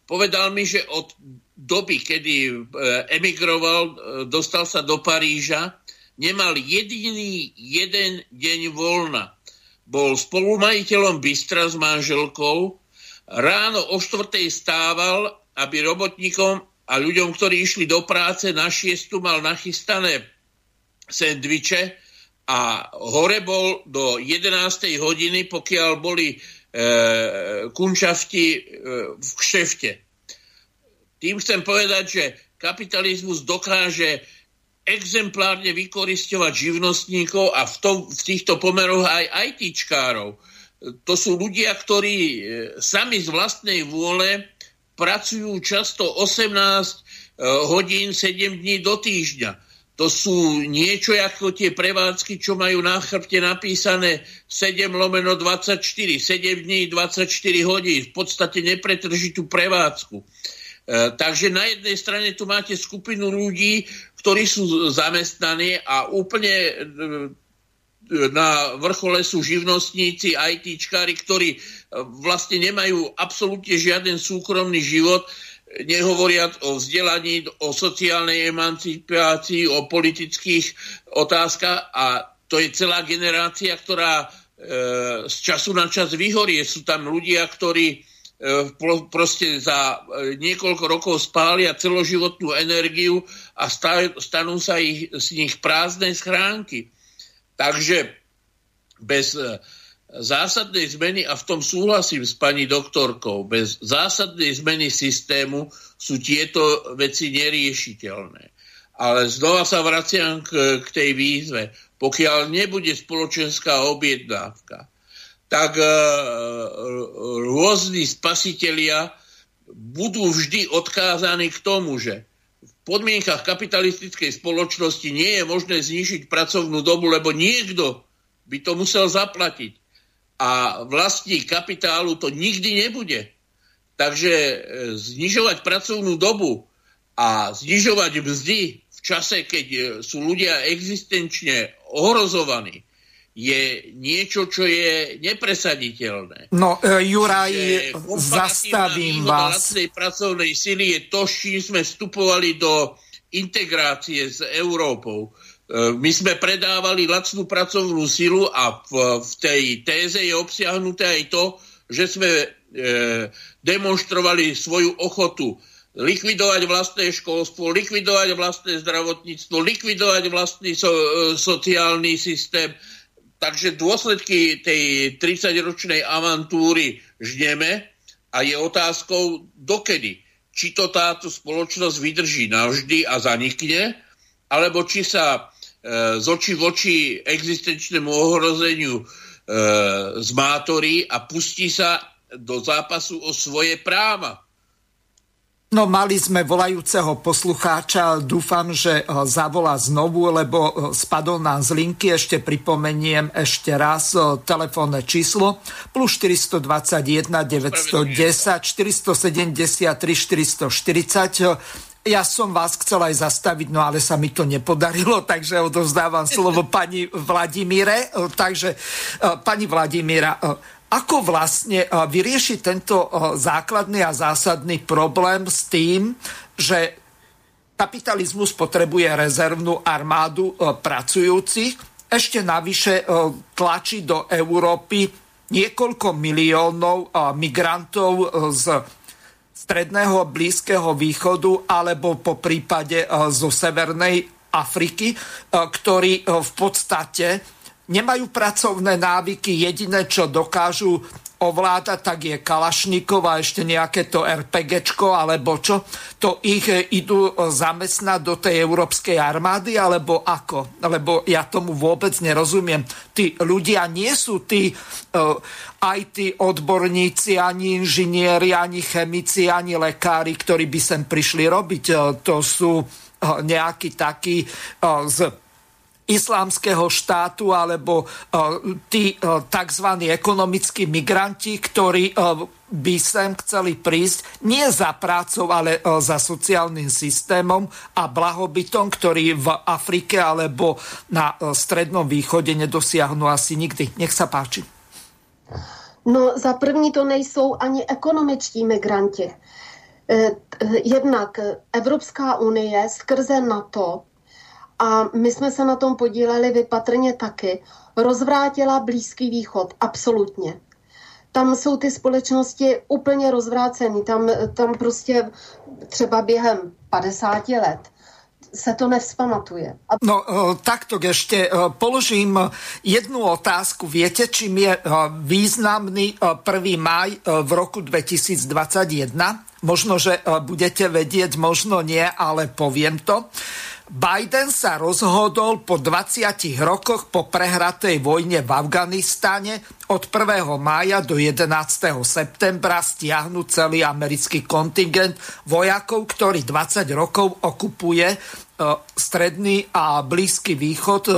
Speaker 3: Povedal mi, že od doby, kedy e, emigroval, e, dostal sa do Paríža, nemal jediný jeden deň voľna. Bol spolumajiteľom Bystra s manželkou, ráno o štvrtej stával, aby robotníkom a ľuďom, ktorí išli do práce na šiestu, mal nachystané sendviče a hore bol do 11. hodiny, pokiaľ boli e, kunčafti e, v kšefte. Tým chcem povedať, že kapitalizmus dokáže exemplárne vykoristovať živnostníkov a v, tom, v týchto pomeroch aj ITčkárov. To sú ľudia, ktorí e, sami z vlastnej vôle pracujú často 18 e, hodín, 7 dní do týždňa. To sú niečo ako tie prevádzky, čo majú na chrbte napísané 7 lomeno 24, 7 dní, 24 hodín, v podstate nepretržitú prevádzku. E, takže na jednej strane tu máte skupinu ľudí, ktorí sú zamestnaní a úplne e, na vrchole sú živnostníci, ITčkári, ktorí e, vlastne nemajú absolútne žiaden súkromný život, nehovoriac o vzdelaní, o sociálnej emancipácii, o politických otázkach a to je celá generácia, ktorá e, z času na čas vyhorie. Sú tam ľudia, ktorí E, proste za e, niekoľko rokov spália celoživotnú energiu a stanú sa ich, z nich prázdne schránky. Takže bez zásadnej zmeny, a v tom súhlasím s pani doktorkou, bez zásadnej zmeny systému sú tieto veci neriešiteľné. Ale znova sa vraciam k, k tej výzve. Pokiaľ nebude spoločenská objednávka, tak e, rôzni spasitelia budú vždy odkázaní k tomu, že v podmienkach kapitalistickej spoločnosti nie je možné znižiť pracovnú dobu, lebo niekto by to musel zaplatiť. A vlastník kapitálu to nikdy nebude. Takže e, znižovať pracovnú dobu a znižovať mzdy v čase, keď e, sú ľudia existenčne ohrozovaní, je niečo, čo je nepresaditeľné.
Speaker 2: No, e, Juraj, zastavím vás.
Speaker 3: pracovnej sily je to, s čím sme vstupovali do integrácie s Európou. E, my sme predávali lacnú pracovnú silu a v, v tej téze je obsiahnuté aj to, že sme e, demonstrovali svoju ochotu likvidovať vlastné školstvo, likvidovať vlastné zdravotníctvo, likvidovať vlastný so, e, sociálny systém. Takže dôsledky tej 30-ročnej avantúry žneme a je otázkou dokedy. Či to táto spoločnosť vydrží navždy a zanikne, alebo či sa z očí v oči existenčnému ohrozeniu e, zmátorí a pustí sa do zápasu o svoje práva.
Speaker 2: No mali sme volajúceho poslucháča, dúfam, že zavolá znovu, lebo e, spadol nám z linky. Ešte pripomeniem ešte raz e, telefónne číslo plus 421 910 473 440 ja som vás chcel aj zastaviť, no ale sa mi to nepodarilo, takže odovzdávam slovo pani Vladimíre. Takže pani Vladimíra, ako vlastne vyrieši tento základný a zásadný problém s tým, že kapitalizmus potrebuje rezervnú armádu pracujúcich, ešte navyše tlačí do Európy niekoľko miliónov migrantov z stredného Blízkeho východu alebo po prípade e, zo Severnej Afriky, e, ktorí e, v podstate nemajú pracovné návyky, jediné, čo dokážu ovláda, tak je Kalašnikov a ešte nejaké to RPGčko alebo čo, to ich idú zamestnať do tej európskej armády alebo ako? Lebo ja tomu vôbec nerozumiem. Tí ľudia nie sú tí uh, IT odborníci, ani inžinieri, ani chemici, ani lekári, ktorí by sem prišli robiť. To sú nejakí takí z islámskeho štátu alebo uh, tí uh, tzv. ekonomickí migranti, ktorí uh, by sem chceli prísť nie za prácou, ale za sociálnym systémom a blahobytom, ktorý v Afrike alebo na Strednom východe nedosiahnu asi nikdy. Nech sa páči.
Speaker 7: No za první to nejsou ani ekonomičtí migranti. Jednak Evropská unie skrze NATO a my jsme se na tom podíleli vypatrně taky, rozvrátila Blízký východ, absolutně. Tam jsou ty společnosti úplně rozvrácený, tam, tam prostě třeba během 50 let se to nevzpamatuje. A...
Speaker 2: No takto ešte položím jednu otázku. Viete, čím je významný 1. maj v roku 2021? Možno, že budete vedieť, možno nie, ale poviem to. Biden sa rozhodol po 20 rokoch po prehratej vojne v Afganistane od 1. mája do 11. septembra stiahnuť celý americký kontingent vojakov, ktorý 20 rokov okupuje e, stredný a blízky východ e,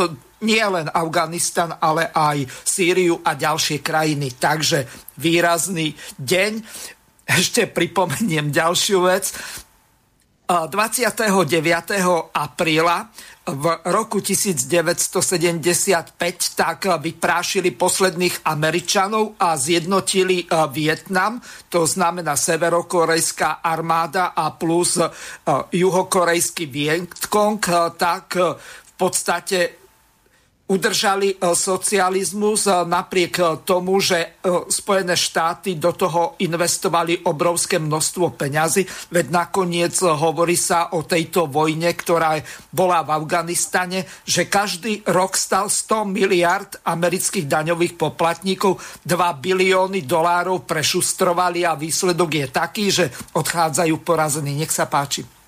Speaker 2: nie len Afganistan, ale aj Sýriu a ďalšie krajiny. Takže výrazný deň. Ešte pripomeniem ďalšiu vec. 29. apríla v roku 1975 tak vyprášili posledných Američanov a zjednotili e, Vietnam, to znamená severokorejská armáda a plus e, juhokorejský Vietkong, e, tak v podstate udržali e, socializmus e, napriek e, tomu, že Spojené štáty do toho investovali obrovské množstvo peňazí, veď nakoniec hovorí sa o tejto vojne, ktorá bola v Afganistane, že každý rok stal 100 miliard amerických daňových poplatníkov, 2 bilióny dolárov prešustrovali a výsledok je taký, že odchádzajú porazení. Nech sa páči.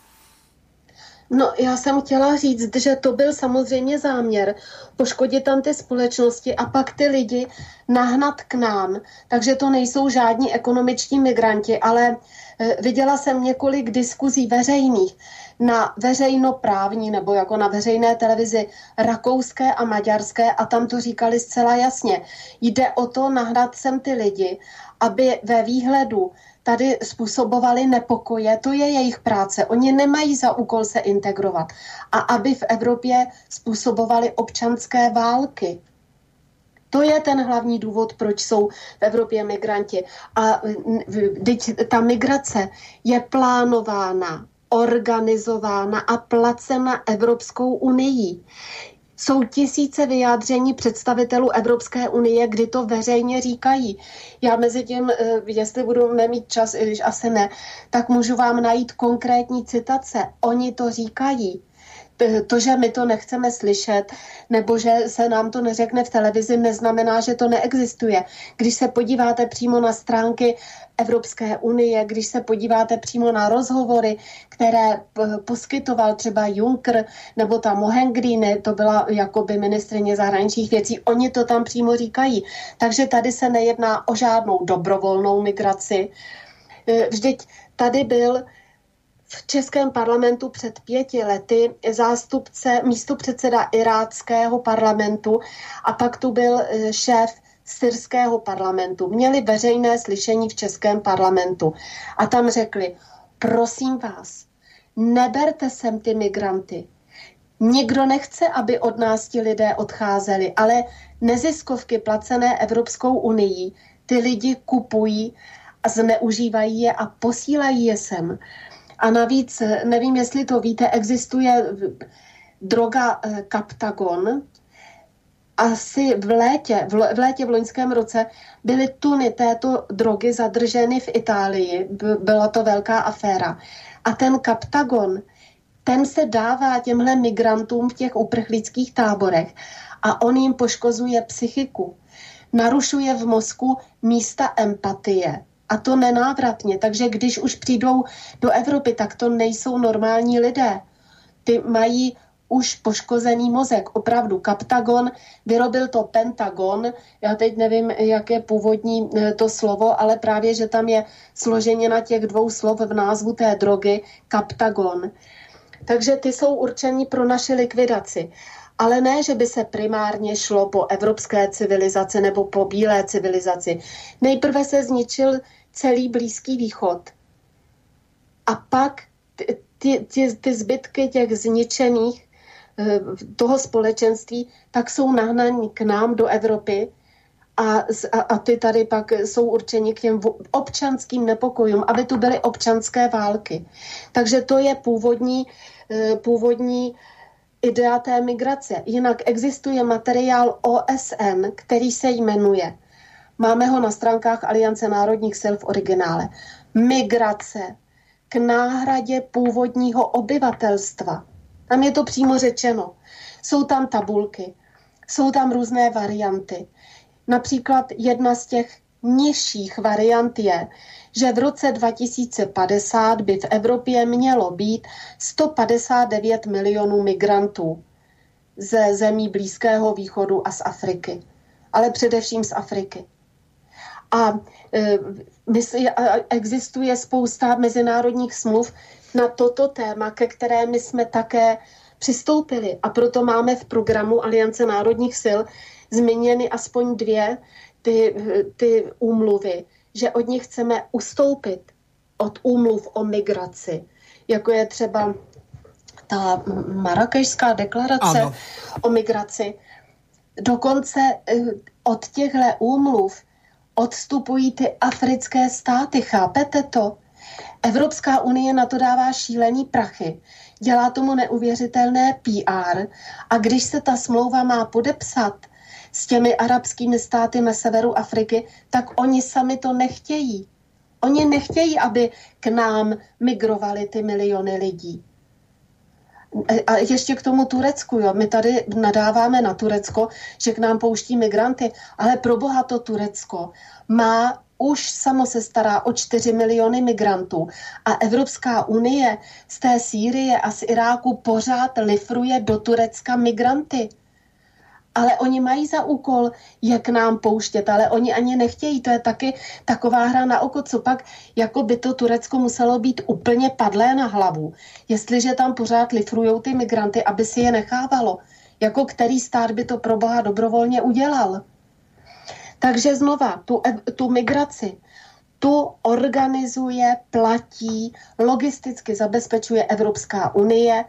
Speaker 7: No, já jsem chtěla říct, že to byl samozřejmě záměr poškodit tam ty společnosti a pak ty lidi nahnat k nám. Takže to nejsou žádní ekonomičtí migranti, ale e, viděla jsem několik diskuzí veřejných na veřejnoprávní nebo jako na veřejné televizi rakouské a maďarské a tam to říkali zcela jasně. Jde o to nahnat sem ty lidi, aby ve výhledu tady způsobovali nepokoje, to je jejich práce. Oni nemají za úkol se integrovat. A aby v Evropě způsobovali občanské války. To je ten hlavní důvod, proč jsou v Evropě migranti. A teď ta migrace je plánována organizována a placena Evropskou unii. Jsou tisíce vyjádření představitelů Evropské unie, kdy to veřejně říkají. Já mezi tím, eh, jestli budu mít čas, i když asi ne, tak můžu vám najít konkrétní citace. Oni to říkají to, že my to nechceme slyšet, nebo že se nám to neřekne v televizi, neznamená, že to neexistuje. Když se podíváte přímo na stránky Evropské unie, když se podíváte přímo na rozhovory, které poskytoval třeba Juncker nebo ta Mohengrini, to byla jakoby ministrině zahraničních věcí, oni to tam přímo říkají. Takže tady se nejedná o žádnou dobrovolnou migraci. E, vždyť tady byl v Českém parlamentu před pěti lety zástupce, místo předseda iráckého parlamentu a pak tu byl e, šéf syrského parlamentu. Měli veřejné slyšení v Českém parlamentu a tam řekli, prosím vás, neberte sem ty migranty. Nikdo nechce, aby od nás ti lidé odcházeli, ale neziskovky placené Evropskou unii ty lidi kupují a zneužívají je a posílají je sem. A navíc, nevím, jestli to víte, existuje droga Kaptagon. Asi v létě, v létě v loňském roce byly tuny této drogy zadrženy v Itálii. Byla to velká aféra. A ten Kaptagon, ten se dává těmhle migrantům v těch uprchlických táborech a on jim poškozuje psychiku. Narušuje v mozku místa empatie a to nenávratně. Takže když už přijdou do Evropy, tak to nejsou normální lidé. Ty mají už poškozený mozek. Opravdu, Kaptagon vyrobil to Pentagon. Já teď nevím, jak je původní eh, to slovo, ale právě, že tam je složeně na těch dvou slov v názvu té drogy Kaptagon. Takže ty jsou určení pro naši likvidaci. Ale ne, že by se primárně šlo po evropské civilizaci nebo po bílé civilizaci. Nejprve se zničil celý Blízký východ. A pak ty, ty, ty zbytky těch zničených toho společenství tak jsou nahnaní k nám do Evropy a, a, a ty tady pak jsou určeni k těm občanským nepokojům, aby tu byly občanské války. Takže to je původní, eh, původní idea té migrace. Jinak existuje materiál OSN, který se jmenuje Máme ho na stránkách Aliance národních sil v originále. Migrace k náhradě původního obyvatelstva. Tam je to přímo řečeno. Jsou tam tabulky, jsou tam různé varianty. Například jedna z těch nižších variant je, že v roce 2050 by v Evropě mělo být 159 milionů migrantů ze zemí Blízkého východu a z Afriky. Ale především z Afriky. A e, existuje spousta mezinárodních smluv na toto téma, ke které my jsme také přistoupili. A proto máme v programu Aliance národních sil zmíněny aspoň dvě ty, ty úmluvy, že od nich chceme ustoupit od úmluv o migraci, jako je třeba ta Marrakešská deklarace ano. o migraci. Dokonce e, od těchto úmluv odstupují ty africké státy, chápete to? Evropská unie na to dává šílený prachy, dělá tomu neuvěřitelné PR a když se ta smlouva má podepsat s těmi arabskými státy na severu Afriky, tak oni sami to nechtějí. Oni nechtějí, aby k nám migrovali ty miliony lidí. A ještě k tomu Turecku, jo. My tady nadáváme na Turecko, že k nám pouští migranty, ale pro boha to Turecko má už samo se stará o 4 miliony migrantů a Evropská unie z té Sýrie a z Iráku pořád lifruje do Turecka migranty ale oni mají za úkol, jak nám pouštět, ale oni ani nechtějí. To je taky taková hra na oko, co pak jako by to Turecko muselo být úplně padlé na hlavu, jestliže tam pořád lifrujou ty migranty, aby si je nechávalo. Jako který stát by to pro Boha dobrovolně udělal. Takže znova, tu, tu migraci, tu organizuje, platí, logisticky zabezpečuje Evropská unie,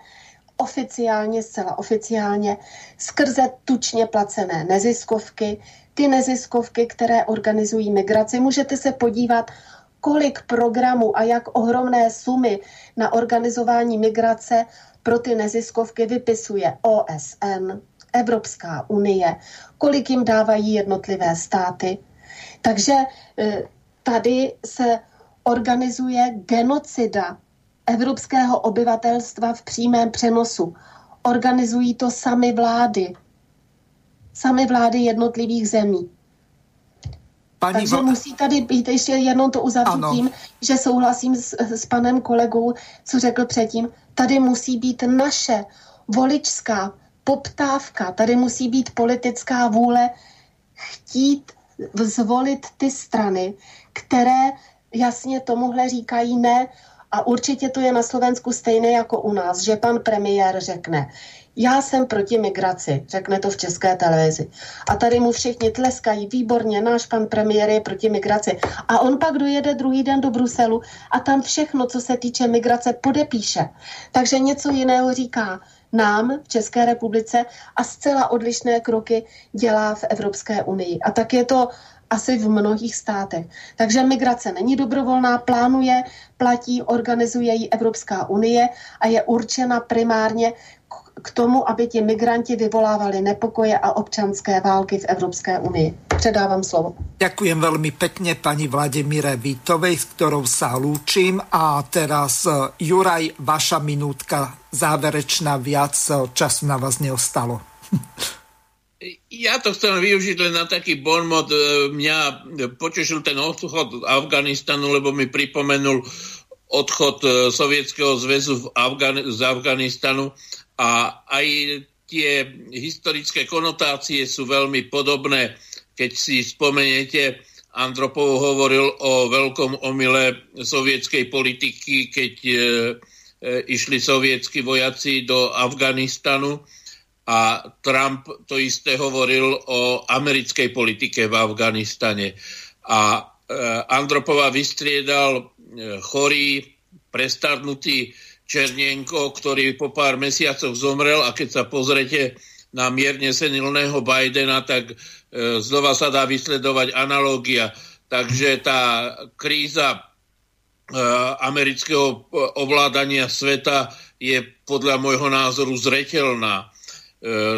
Speaker 7: oficiálně, zcela oficiálně, skrze tučně placené neziskovky, ty neziskovky, které organizují migraci. Můžete se podívat, kolik programů a jak ohromné sumy na organizování migrace pro ty neziskovky vypisuje OSN, Evropská unie, kolik jim dávají jednotlivé státy. Takže e, tady se organizuje genocida evropského obyvatelstva v přímém přenosu. Organizují to sami vlády. Sami vlády jednotlivých zemí. Pani Takže vo... musí tady být, ještě jednou to uzavřít tím, že souhlasím s, s panem kolegou, co řekl předtím, tady musí být naše voličská poptávka, tady musí být politická vůle chtít zvolit ty strany, které jasně tomuhle říkají ne a určitě to je na Slovensku stejné jako u nás, že pan premiér řekne, já jsem proti migraci, řekne to v české televizi. A tady mu všichni tleskají, výborně, náš pan premiér je proti migraci. A on pak dojede druhý den do Bruselu a tam všechno, co se týče migrace, podepíše. Takže něco jiného říká nám v České republice a zcela odlišné kroky dělá v Evropské unii. A tak je to asi v mnohých státech. Takže migrace není dobrovolná, plánuje, platí, organizuje ji Evropská unie a je určena primárně k tomu, aby ti migranti vyvolávali nepokoje a občanské války v Evropské unii. Předávám slovo.
Speaker 2: Ďakujem veľmi pekne pani Vladimíre Vítovej, s ktorou sa lúčim. A teraz e, Juraj, vaša minútka záverečná, viac e, času na vás neostalo.
Speaker 3: Ja to chcem využiť len na taký bonmot. E, mňa potešil ten odchod Afganistanu, lebo mi pripomenul odchod Sovietskeho zväzu z Afganistanu a aj tie historické konotácie sú veľmi podobné. Keď si spomeniete, Andropov hovoril o veľkom omyle sovietskej politiky, keď e, e, išli sovietskí vojaci do Afganistanu a Trump to isté hovoril o americkej politike v Afganistane. A e, Andropova vystriedal e, chorý, prestarnutý Černienko, ktorý po pár mesiacoch zomrel a keď sa pozrete na mierne senilného Bidena, tak e, znova sa dá vysledovať analógia. Takže tá kríza e, amerického e, ovládania sveta je podľa môjho názoru zretelná.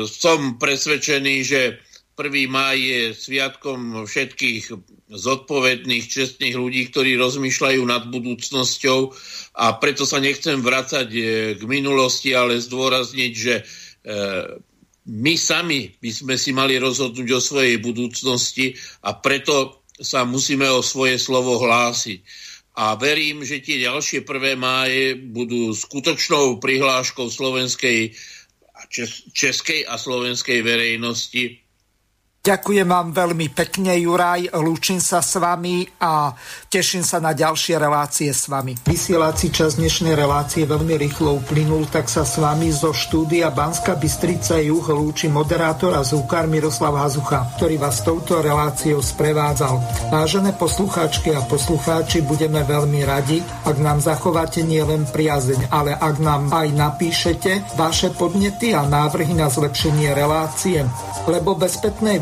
Speaker 3: Som presvedčený, že 1. máj je sviatkom všetkých zodpovedných, čestných ľudí, ktorí rozmýšľajú nad budúcnosťou a preto sa nechcem vrácať e, k minulosti, ale zdôrazniť, že e, my sami by sme si mali rozhodnúť o svojej budúcnosti a preto sa musíme o svoje slovo hlásiť. A verím, že tie ďalšie prvé máje budú skutočnou prihláškou slovenskej, českej a slovenskej verejnosti
Speaker 2: Ďakujem vám veľmi pekne, Juraj. Lúčim sa s vami a teším sa na ďalšie relácie s vami. Vysielací čas dnešnej relácie veľmi rýchlo uplynul, tak sa s vami zo štúdia Banska Bystrica Juh lúči moderátor a zúkar Miroslav Hazucha, ktorý vás touto reláciou sprevádzal. Vážené poslucháčky a poslucháči, budeme veľmi radi, ak nám zachováte nielen priazeň, ale ak nám aj napíšete vaše podnety a návrhy na zlepšenie relácie, lebo bez spätnej